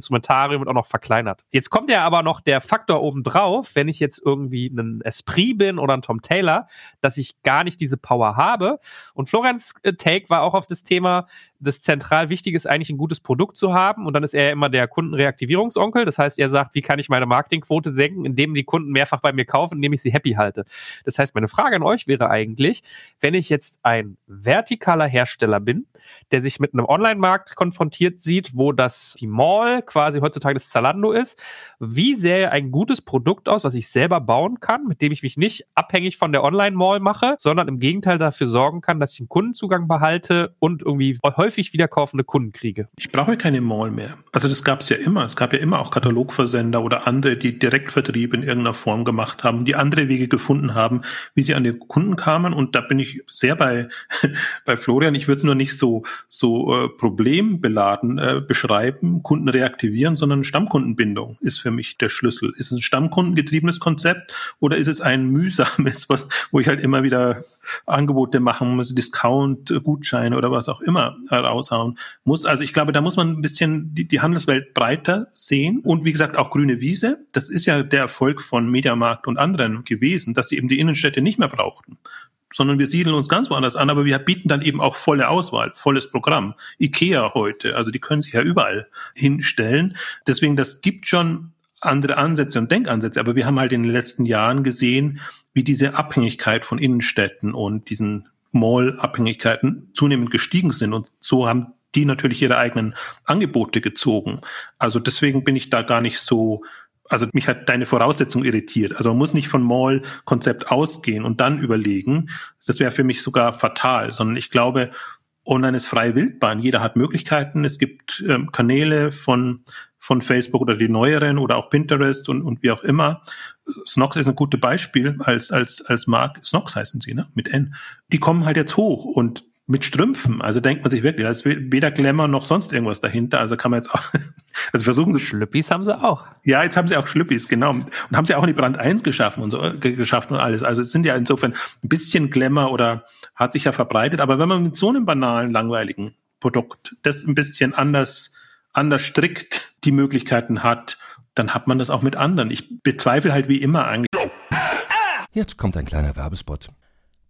Instrumentarium wird auch noch verkleinert. Jetzt kommt ja aber noch der Faktor obendrauf, wenn ich jetzt irgendwie ein Esprit bin oder ein Tom Taylor, dass ich gar nicht diese Power habe. Und Florians äh, Take war auch auf das Thema, das zentral wichtig ist, eigentlich ein gutes Produkt zu haben. Und dann ist er immer der Kundenreaktivierungsonkel. Das heißt, er sagt, wie kann ich meine Marketingquote senken, indem die Kunden mehrfach bei mir kaufen, indem ich sie happy halte. Das heißt, meine Frage an euch wäre eigentlich, wenn ich jetzt ein vertikaler Hersteller bin, der sich mit einem Online-Markt konfrontiert sieht, wo das die Mall quasi heutzutage das Zalando ist. Wie sähe ein gutes Produkt aus, was ich selber bauen kann, mit dem ich mich nicht abhängig von der Online-Mall mache, sondern im Gegenteil dafür sorgen kann, dass ich einen Kundenzugang behalte und irgendwie häufig wiederkaufende Kunden kriege? Ich brauche keine Mall mehr. Also das gab es ja immer. Es gab ja immer auch Katalogversender oder andere, die Direktvertrieb in irgendeiner Form gemacht haben, die andere Wege gefunden haben, wie sie an die Kunden kamen. Und da bin ich sehr bei, bei Florian. Ich würde es nur nicht so, so äh, problembeladen äh, beschreiben, Kunden reaktivieren, sondern Stammkundenbindung ist für mich der Schlüssel. Ist es ein stammkundengetriebenes Konzept oder ist es ein mühsames, was, wo ich halt immer wieder Angebote machen muss, Discount, äh, Gutscheine oder was auch immer raushauen muss. Also ich glaube, da muss man ein bisschen die, die Handelswelt breiter sehen und wie gesagt auch grüne Wiese. Das ist ja der Erfolg von Mediamarkt und anderen gewesen, dass sie eben die Innenstädte nicht mehr brauchten sondern wir siedeln uns ganz woanders an, aber wir bieten dann eben auch volle Auswahl, volles Programm. Ikea heute, also die können sich ja überall hinstellen. Deswegen, das gibt schon andere Ansätze und Denkansätze, aber wir haben halt in den letzten Jahren gesehen, wie diese Abhängigkeit von Innenstädten und diesen Mall-Abhängigkeiten zunehmend gestiegen sind und so haben die natürlich ihre eigenen Angebote gezogen. Also deswegen bin ich da gar nicht so, also mich hat deine Voraussetzung irritiert. Also man muss nicht von Mall-Konzept ausgehen und dann überlegen. Das wäre für mich sogar fatal, sondern ich glaube, Online ist freie Wildbahn. Jeder hat Möglichkeiten. Es gibt ähm, Kanäle von von Facebook oder die neueren oder auch Pinterest und, und wie auch immer. Snox ist ein gutes Beispiel als, als, als Mark. Snox heißen sie, ne? Mit N. Die kommen halt jetzt hoch und mit Strümpfen. Also denkt man sich wirklich, da ist weder Glamour noch sonst irgendwas dahinter. Also kann man jetzt auch, also versuchen sie. Schlüppis haben sie auch. Ja, jetzt haben sie auch Schlüppis, genau. Und haben sie auch in die Brand 1 geschaffen und so, äh, geschaffen und alles. Also es sind ja insofern ein bisschen Glamour oder hat sich ja verbreitet. Aber wenn man mit so einem banalen, langweiligen Produkt das ein bisschen anders, anders strickt, die Möglichkeiten hat, dann hat man das auch mit anderen. Ich bezweifle halt wie immer eigentlich. Jetzt kommt ein kleiner Werbespot.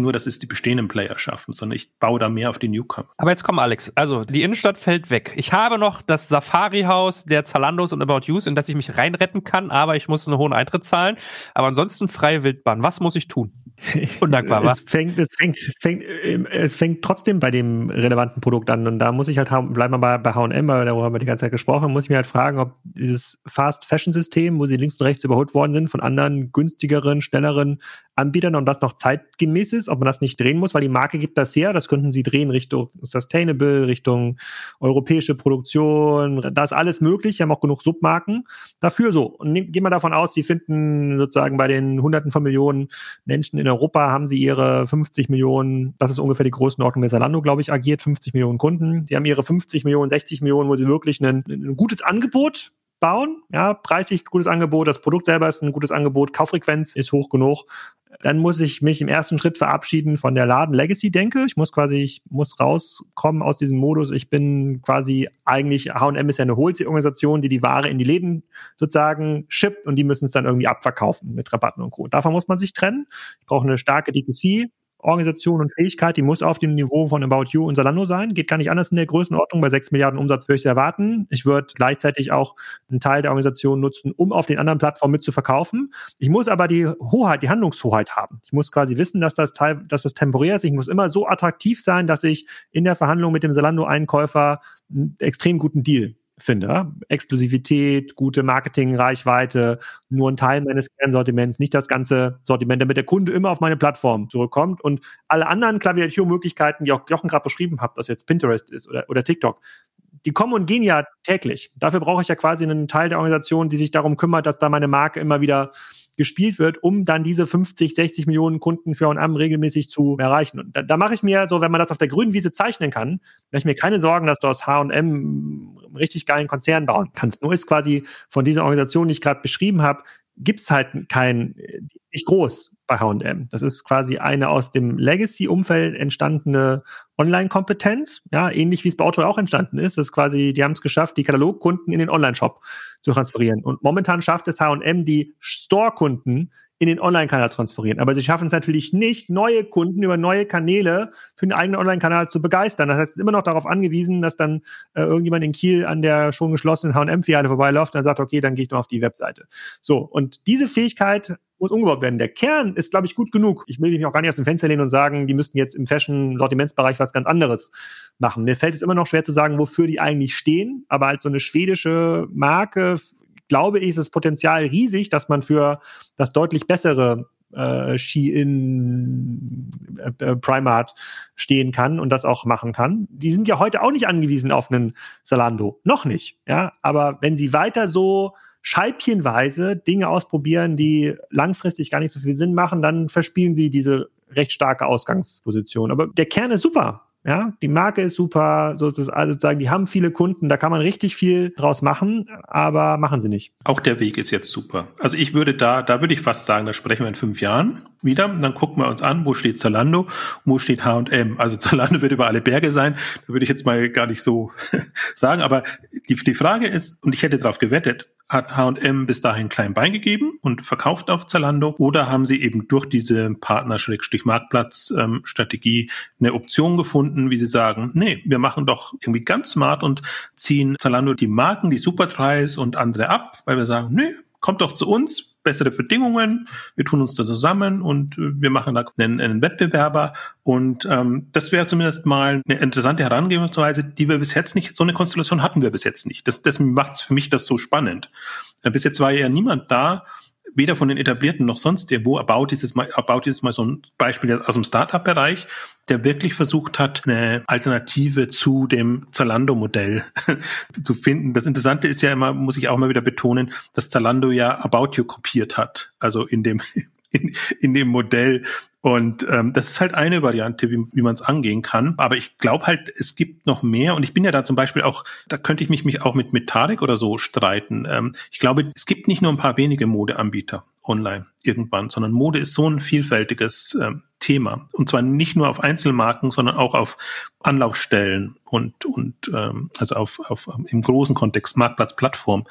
nur, dass es die bestehenden Player schaffen, sondern ich baue da mehr auf die Newcomer. Aber jetzt komm, Alex. Also, die Innenstadt fällt weg. Ich habe noch das Safari-Haus der Zalandos und About Use, in das ich mich reinretten kann, aber ich muss einen hohen Eintritt zahlen. Aber ansonsten freie Wildbahn. Was muss ich tun? Undankbar, was? Es fängt, es fängt, es fängt, es fängt trotzdem bei dem relevanten Produkt an. Und da muss ich halt, bleiben wir bei, bei H&M, weil darüber haben wir die ganze Zeit gesprochen, muss ich mir halt fragen, ob dieses Fast-Fashion-System, wo sie links und rechts überholt worden sind von anderen günstigeren, schnelleren Anbietern, ob das noch zeitgemäß ist, ob man das nicht drehen muss, weil die Marke gibt das her, das könnten sie drehen Richtung Sustainable, Richtung europäische Produktion, da ist alles möglich, sie haben auch genug Submarken dafür so. Und gehen wir davon aus, sie finden sozusagen bei den Hunderten von Millionen Menschen in Europa haben sie ihre 50 Millionen, das ist ungefähr die Größenordnung der Zalando, glaube ich, agiert, 50 Millionen Kunden. Sie haben ihre 50 Millionen, 60 Millionen, wo sie wirklich ein, ein gutes Angebot bauen. Ja, preislich gutes Angebot, das Produkt selber ist ein gutes Angebot, Kauffrequenz ist hoch genug. Dann muss ich mich im ersten Schritt verabschieden von der Laden Legacy denke. Ich muss quasi, ich muss rauskommen aus diesem Modus. Ich bin quasi eigentlich, H&M ist ja eine Wholesale-Organisation, die die Ware in die Läden sozusagen shippt und die müssen es dann irgendwie abverkaufen mit Rabatten und Co. Davon muss man sich trennen. Ich brauche eine starke D2C Organisation und Fähigkeit, die muss auf dem Niveau von About You und Salando sein. Geht gar nicht anders in der Größenordnung. Bei 6 Milliarden Umsatz würde ich es erwarten. Ich würde gleichzeitig auch einen Teil der Organisation nutzen, um auf den anderen Plattformen mitzuverkaufen. Ich muss aber die Hoheit, die Handlungshoheit haben. Ich muss quasi wissen, dass das Teil, dass das temporär ist. Ich muss immer so attraktiv sein, dass ich in der Verhandlung mit dem Salando-Einkäufer einen extrem guten Deal finde. Exklusivität, gute Marketing-Reichweite, nur ein Teil meines Kernsortiments, nicht das ganze Sortiment, damit der Kunde immer auf meine Plattform zurückkommt und alle anderen Klaviaturmöglichkeiten, die auch Jochen gerade beschrieben hat, was jetzt Pinterest ist oder, oder TikTok, die kommen und gehen ja täglich. Dafür brauche ich ja quasi einen Teil der Organisation, die sich darum kümmert, dass da meine Marke immer wieder gespielt wird, um dann diese 50, 60 Millionen Kunden für H&M regelmäßig zu erreichen. Und da, da mache ich mir so, wenn man das auf der grünen Wiese zeichnen kann, mache ich mir keine Sorgen, dass du aus H&M einen richtig geilen Konzern bauen kannst. Nur ist quasi von dieser Organisation, die ich gerade beschrieben habe, gibt es halt kein, nicht groß bei H&M. Das ist quasi eine aus dem Legacy-Umfeld entstandene Online-Kompetenz, ja, ähnlich wie es bei Auto auch entstanden ist. Das ist quasi, die haben es geschafft, die Katalogkunden in den Online-Shop zu transferieren. Und momentan schafft es H&M, die Store-Kunden in den Online-Kanal transferieren. Aber sie schaffen es natürlich nicht, neue Kunden über neue Kanäle für den eigenen Online-Kanal zu begeistern. Das heißt, es ist immer noch darauf angewiesen, dass dann äh, irgendjemand in Kiel an der schon geschlossenen H&M-Filiale vorbeiläuft und dann sagt, okay, dann gehe ich mal auf die Webseite. So, und diese Fähigkeit muss umgebaut werden. Der Kern ist, glaube ich, gut genug. Ich will mich auch gar nicht aus dem Fenster lehnen und sagen, die müssten jetzt im Fashion-Sortimentsbereich was ganz anderes machen. Mir fällt es immer noch schwer zu sagen, wofür die eigentlich stehen, aber als so eine schwedische Marke glaube ich, ist das Potenzial riesig, dass man für das deutlich bessere äh, Ski-In äh, äh, Primat stehen kann und das auch machen kann. Die sind ja heute auch nicht angewiesen auf einen Salando. Noch nicht. Ja, aber wenn sie weiter so scheibchenweise Dinge ausprobieren, die langfristig gar nicht so viel Sinn machen, dann verspielen sie diese recht starke Ausgangsposition. Aber der Kern ist super. Ja, die Marke ist super, sozusagen, die haben viele Kunden, da kann man richtig viel draus machen, aber machen sie nicht. Auch der Weg ist jetzt super. Also ich würde da, da würde ich fast sagen, da sprechen wir in fünf Jahren wieder. Dann gucken wir uns an, wo steht Zalando, wo steht H&M. Also Zalando wird über alle Berge sein. Da würde ich jetzt mal gar nicht so sagen. Aber die, die Frage ist, und ich hätte darauf gewettet, hat H&M bis dahin klein Bein gegeben und verkauft auf Zalando oder haben sie eben durch diese Partner-Marktplatz-Strategie ähm, eine Option gefunden, wie sie sagen, nee, wir machen doch irgendwie ganz smart und ziehen Zalando die Marken, die Superdries und andere ab, weil wir sagen, nee, kommt doch zu uns, bessere Bedingungen, wir tun uns da zusammen und äh, wir machen da einen, einen Wettbewerber. Und ähm, das wäre zumindest mal eine interessante Herangehensweise, die wir bis jetzt nicht, so eine Konstellation hatten wir bis jetzt nicht. Das, das macht für mich das so spannend. Äh, bis jetzt war ja niemand da, weder von den etablierten noch sonst der, wo About ist mal, About ist mal so ein Beispiel aus dem Startup-Bereich, der wirklich versucht hat, eine Alternative zu dem Zalando-Modell zu finden. Das Interessante ist ja immer, muss ich auch mal wieder betonen, dass Zalando ja About You kopiert hat. Also in dem, in, in dem Modell. Und ähm, das ist halt eine Variante, wie, wie man es angehen kann. Aber ich glaube halt, es gibt noch mehr. Und ich bin ja da zum Beispiel auch, da könnte ich mich, mich auch mit, mit Tarek oder so streiten. Ähm, ich glaube, es gibt nicht nur ein paar wenige Modeanbieter online irgendwann, sondern Mode ist so ein vielfältiges ähm, Thema. Und zwar nicht nur auf Einzelmarken, sondern auch auf Anlaufstellen und, und ähm, also auf, auf im großen Kontext, Marktplatz, Plattform,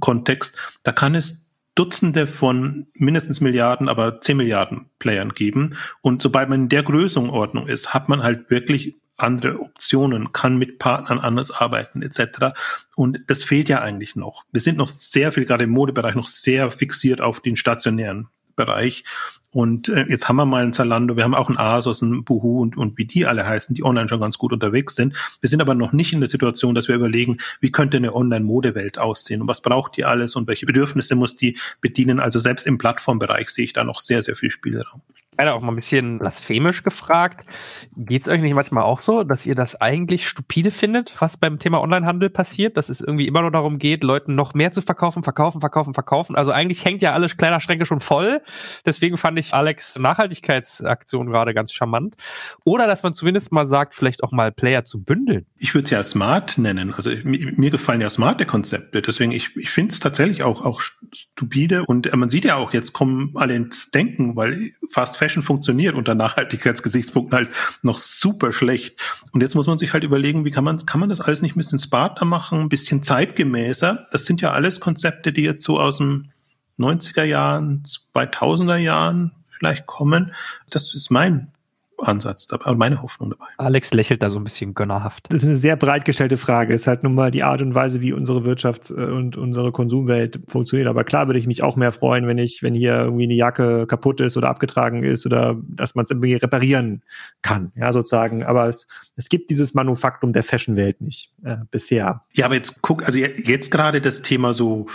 Kontext. Da kann es Dutzende von mindestens Milliarden, aber 10 Milliarden Playern geben. Und sobald man in der Größenordnung ist, hat man halt wirklich andere Optionen, kann mit Partnern anders arbeiten etc. Und das fehlt ja eigentlich noch. Wir sind noch sehr viel, gerade im Modebereich, noch sehr fixiert auf den stationären Bereich. Und äh, jetzt haben wir mal ein Zalando, wir haben auch ein Asos, ein Buhu und, und wie die alle heißen, die online schon ganz gut unterwegs sind. Wir sind aber noch nicht in der Situation, dass wir überlegen, wie könnte eine Online-Modewelt aussehen und was braucht die alles und welche Bedürfnisse muss die bedienen. Also selbst im Plattformbereich sehe ich da noch sehr, sehr viel Spielraum leider auch mal ein bisschen blasphemisch gefragt. Geht es euch nicht manchmal auch so, dass ihr das eigentlich stupide findet, was beim Thema Onlinehandel passiert, dass es irgendwie immer nur darum geht, Leuten noch mehr zu verkaufen, verkaufen, verkaufen, verkaufen? Also eigentlich hängt ja alle Kleiderschränke schon voll. Deswegen fand ich Alex Nachhaltigkeitsaktion gerade ganz charmant. Oder dass man zumindest mal sagt, vielleicht auch mal Player zu bündeln. Ich würde es ja smart nennen. Also mir gefallen ja smarte Konzepte. Deswegen, ich, ich finde es tatsächlich auch, auch stupide. Und man sieht ja auch, jetzt kommen alle ins Denken, weil Fast Fashion funktioniert unter Nachhaltigkeitsgesichtspunkten halt noch super schlecht. Und jetzt muss man sich halt überlegen, wie kann man, kann man das alles nicht ein bisschen smarter machen, ein bisschen zeitgemäßer? Das sind ja alles Konzepte, die jetzt so aus den 90er Jahren, 2000er Jahren vielleicht kommen. Das ist mein Ansatz dabei, meine Hoffnung dabei. Alex lächelt da so ein bisschen gönnerhaft. Das ist eine sehr breit gestellte Frage. Ist halt nun mal die Art und Weise, wie unsere Wirtschaft äh, und unsere Konsumwelt funktioniert. Aber klar würde ich mich auch mehr freuen, wenn ich, wenn hier irgendwie eine Jacke kaputt ist oder abgetragen ist oder dass man es irgendwie reparieren kann, ja, sozusagen. Aber es, es gibt dieses Manufaktum der Fashion-Welt nicht äh, bisher. Ja, aber jetzt guck, also jetzt gerade das Thema so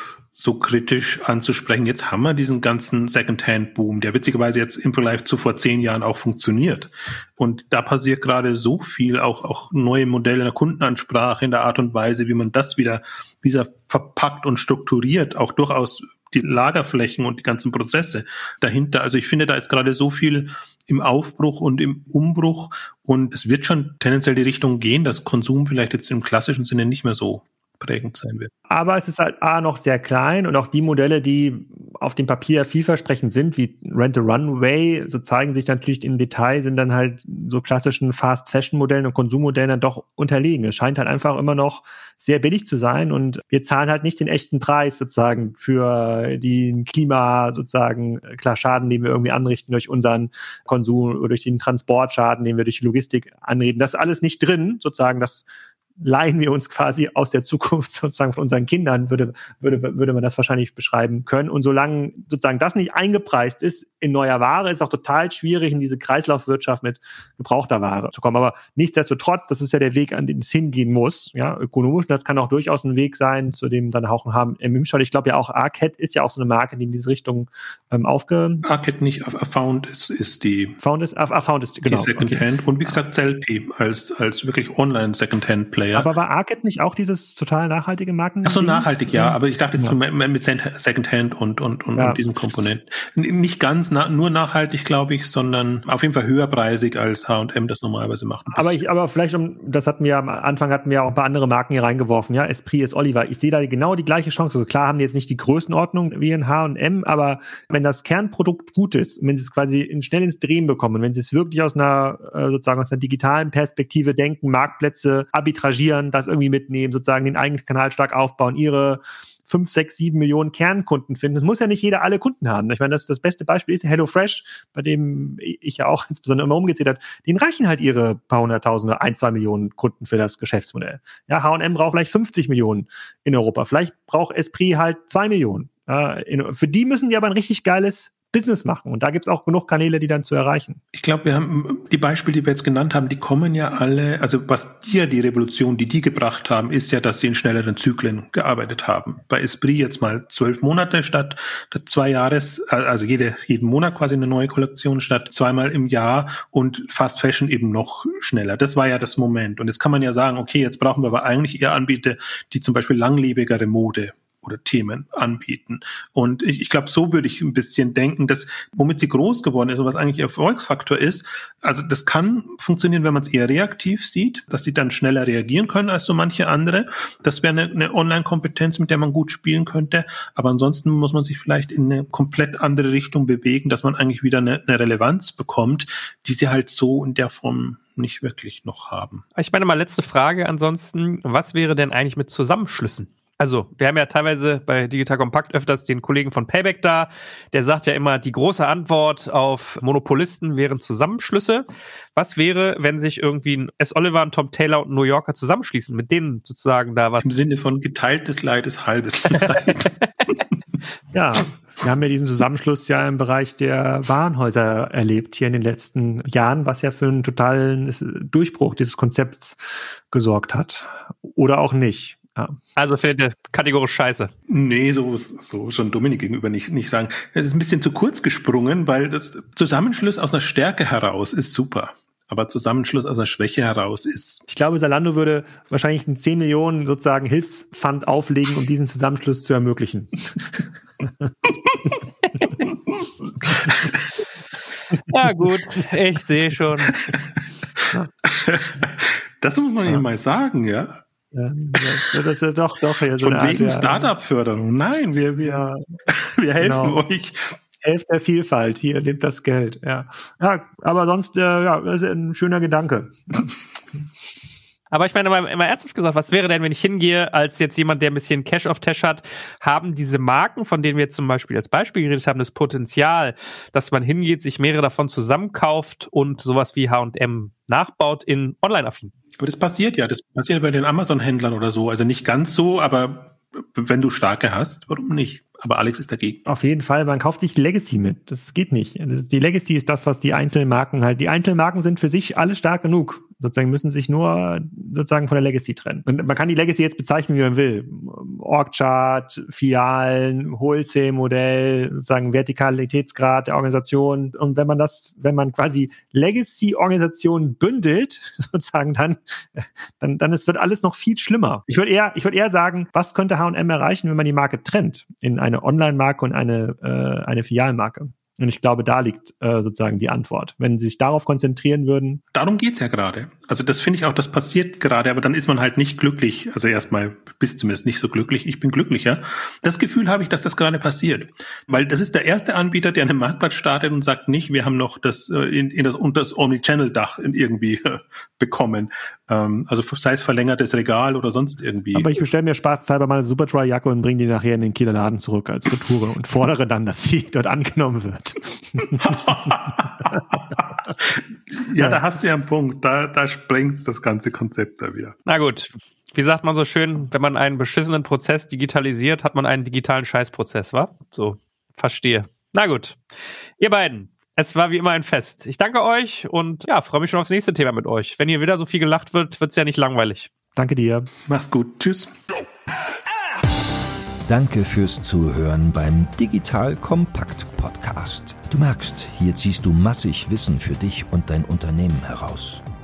so kritisch anzusprechen. Jetzt haben wir diesen ganzen Secondhand-Boom, der witzigerweise jetzt im Vergleich zu vor zehn Jahren auch funktioniert. Und da passiert gerade so viel, auch, auch neue Modelle in der Kundenansprache, in der Art und Weise, wie man das wieder, wieder verpackt und strukturiert, auch durchaus die Lagerflächen und die ganzen Prozesse dahinter. Also ich finde, da ist gerade so viel im Aufbruch und im Umbruch und es wird schon tendenziell die Richtung gehen, dass Konsum vielleicht jetzt im klassischen Sinne nicht mehr so prägend sein wird. Aber es ist halt A noch sehr klein und auch die Modelle, die auf dem Papier vielversprechend sind, wie Rent a Runway, so zeigen sich natürlich im Detail, sind dann halt so klassischen Fast-Fashion-Modellen und Konsummodellen dann doch unterlegen. Es scheint halt einfach immer noch sehr billig zu sein und wir zahlen halt nicht den echten Preis sozusagen für den Klima sozusagen, klar Schaden, den wir irgendwie anrichten durch unseren Konsum oder durch den Transportschaden, den wir durch die Logistik anreden. Das ist alles nicht drin, sozusagen, das leihen wir uns quasi aus der Zukunft sozusagen von unseren Kindern, würde, würde, würde man das wahrscheinlich beschreiben können. Und solange sozusagen das nicht eingepreist ist in neuer Ware, ist es auch total schwierig, in diese Kreislaufwirtschaft mit gebrauchter Ware zu kommen. Aber nichtsdestotrotz, das ist ja der Weg, an den es hingehen muss, ja, ökonomisch. Und das kann auch durchaus ein Weg sein, zu dem dann auch haben im Imschall. Ich glaube ja auch Arcade ist ja auch so eine Marke, die in diese Richtung ähm, aufge... Arcade nicht, Found ist, ist die... Found ist, Found ist, genau. Die Secondhand. Okay. Und wie gesagt, Zelpi als, als wirklich online Player. Aber war Arcade nicht auch dieses total nachhaltige Marken? Ach so, nachhaltig, ja. Aber ich dachte jetzt ja. mit Secondhand und, und, und, ja. und diesen Komponenten. Nicht ganz na, nur nachhaltig, glaube ich, sondern auf jeden Fall höherpreisig als H&M das normalerweise macht. Aber ich, aber vielleicht um, das hatten wir am Anfang hatten wir auch ein paar andere Marken hier reingeworfen, ja. Esprit ist Oliver. Ich sehe da genau die gleiche Chance. Also klar haben die jetzt nicht die Größenordnung wie in H&M, aber wenn das Kernprodukt gut ist, wenn sie es quasi in, schnell ins Drehen bekommen, wenn sie es wirklich aus einer, äh, sozusagen aus einer digitalen Perspektive denken, Marktplätze arbitragieren, engagieren, das irgendwie mitnehmen, sozusagen den eigenen Kanal stark aufbauen, ihre fünf, sechs, sieben Millionen Kernkunden finden. Es muss ja nicht jeder alle Kunden haben. Ich meine, das, das beste Beispiel ist HelloFresh, bei dem ich ja auch insbesondere immer umgezählt habe. Den reichen halt ihre paar hunderttausende, ein, zwei Millionen Kunden für das Geschäftsmodell. Ja, H&M braucht vielleicht 50 Millionen in Europa. Vielleicht braucht Esprit halt zwei Millionen. Ja, in, für die müssen die aber ein richtig geiles Business machen. Und da gibt es auch genug Kanäle, die dann zu erreichen. Ich glaube, wir haben die Beispiele, die wir jetzt genannt haben, die kommen ja alle, also was dir die Revolution, die die gebracht haben, ist ja, dass sie in schnelleren Zyklen gearbeitet haben. Bei Esprit jetzt mal zwölf Monate statt zwei Jahres, also jede, jeden Monat quasi eine neue Kollektion statt zweimal im Jahr und Fast Fashion eben noch schneller. Das war ja das Moment. Und jetzt kann man ja sagen, okay, jetzt brauchen wir aber eigentlich eher Anbieter, die zum Beispiel langlebigere Mode oder Themen anbieten. Und ich, ich glaube, so würde ich ein bisschen denken, dass womit sie groß geworden ist und was eigentlich Erfolgsfaktor ist, also das kann funktionieren, wenn man es eher reaktiv sieht, dass sie dann schneller reagieren können als so manche andere. Das wäre eine, eine Online-Kompetenz, mit der man gut spielen könnte. Aber ansonsten muss man sich vielleicht in eine komplett andere Richtung bewegen, dass man eigentlich wieder eine, eine Relevanz bekommt, die sie halt so in der Form nicht wirklich noch haben. Ich meine mal letzte Frage ansonsten, was wäre denn eigentlich mit Zusammenschlüssen? Also, wir haben ja teilweise bei Digital Compact öfters den Kollegen von Payback da. Der sagt ja immer, die große Antwort auf Monopolisten wären Zusammenschlüsse. Was wäre, wenn sich irgendwie ein S. Oliver, ein Tom Taylor und ein New Yorker zusammenschließen, mit denen sozusagen da was? Im Sinne von geteiltes Leid ist halbes Leid. ja, wir haben ja diesen Zusammenschluss ja im Bereich der Warenhäuser erlebt hier in den letzten Jahren, was ja für einen totalen Durchbruch dieses Konzepts gesorgt hat. Oder auch nicht. Ja. Also findet ihr kategorisch scheiße? Nee, so, so schon Dominik gegenüber nicht, nicht sagen. Es ist ein bisschen zu kurz gesprungen, weil das Zusammenschluss aus einer Stärke heraus ist super. Aber Zusammenschluss aus einer Schwäche heraus ist. Ich glaube, Salando würde wahrscheinlich einen 10 Millionen sozusagen Hilfsfund auflegen, um diesen Zusammenschluss zu ermöglichen. ja, gut, ich sehe schon. Das muss man ja. ihm mal sagen, ja. Ja, das ist ja doch, doch. Ja, so Von wegen Art, Startup-Förderung. Nein, wir, wir, wir helfen genau. euch. Helft der Vielfalt. Hier, nehmt das Geld. Ja, ja aber sonst, äh, ja, das ist ein schöner Gedanke. Aber ich meine, immer, ernsthaft gesagt, was wäre denn, wenn ich hingehe, als jetzt jemand, der ein bisschen Cash auf Tash hat, haben diese Marken, von denen wir jetzt zum Beispiel als Beispiel geredet haben, das Potenzial, dass man hingeht, sich mehrere davon zusammenkauft und sowas wie H&M nachbaut in Online-affin. Aber das passiert ja, das passiert bei den Amazon-Händlern oder so. Also nicht ganz so, aber wenn du starke hast, warum nicht? Aber Alex ist dagegen. Auf jeden Fall, man kauft sich Legacy mit. Das geht nicht. Das, die Legacy ist das, was die einzelnen Marken halt. Die einzelnen Marken sind für sich alle stark genug sozusagen müssen sich nur sozusagen von der Legacy trennen. Und man kann die Legacy jetzt bezeichnen, wie man will. Org-Chart, Filialen, Wholesale-Modell, sozusagen Vertikalitätsgrad der Organisation. Und wenn man das, wenn man quasi Legacy-Organisationen bündelt, sozusagen, dann, dann, dann es wird alles noch viel schlimmer. Ich würde eher, ich würde eher sagen, was könnte H&M erreichen, wenn man die Marke trennt in eine Online-Marke und eine, äh, eine Filialmarke? Und ich glaube, da liegt äh, sozusagen die Antwort. Wenn sie sich darauf konzentrieren würden. Darum geht's ja gerade. Also das finde ich auch, das passiert gerade, aber dann ist man halt nicht glücklich. Also erstmal bist zumindest nicht so glücklich. Ich bin glücklicher. Das Gefühl habe ich, dass das gerade passiert. Weil das ist der erste Anbieter, der einen Marktplatz startet und sagt nicht, wir haben noch das äh, in, in das, unter das Omnichannel-Dach irgendwie bekommen. Ähm, also sei es verlängertes Regal oder sonst irgendwie. Aber ich bestelle mir spaßhalber mal eine Superdry-Jacke und bringe die nachher in den Kieler Laden zurück als Retoure und fordere dann, dass sie dort angenommen wird. ja, da hast du ja einen Punkt. Da, da sprengt das ganze Konzept da wieder. Na gut. Wie sagt man so schön, wenn man einen beschissenen Prozess digitalisiert, hat man einen digitalen Scheißprozess, wa? So, verstehe. Na gut. Ihr beiden, es war wie immer ein Fest. Ich danke euch und ja, freue mich schon aufs nächste Thema mit euch. Wenn hier wieder so viel gelacht wird, wird es ja nicht langweilig. Danke dir. Mach's gut. Tschüss. Danke fürs Zuhören beim Digital Kompakt Podcast. Du merkst, hier ziehst du massig Wissen für dich und dein Unternehmen heraus.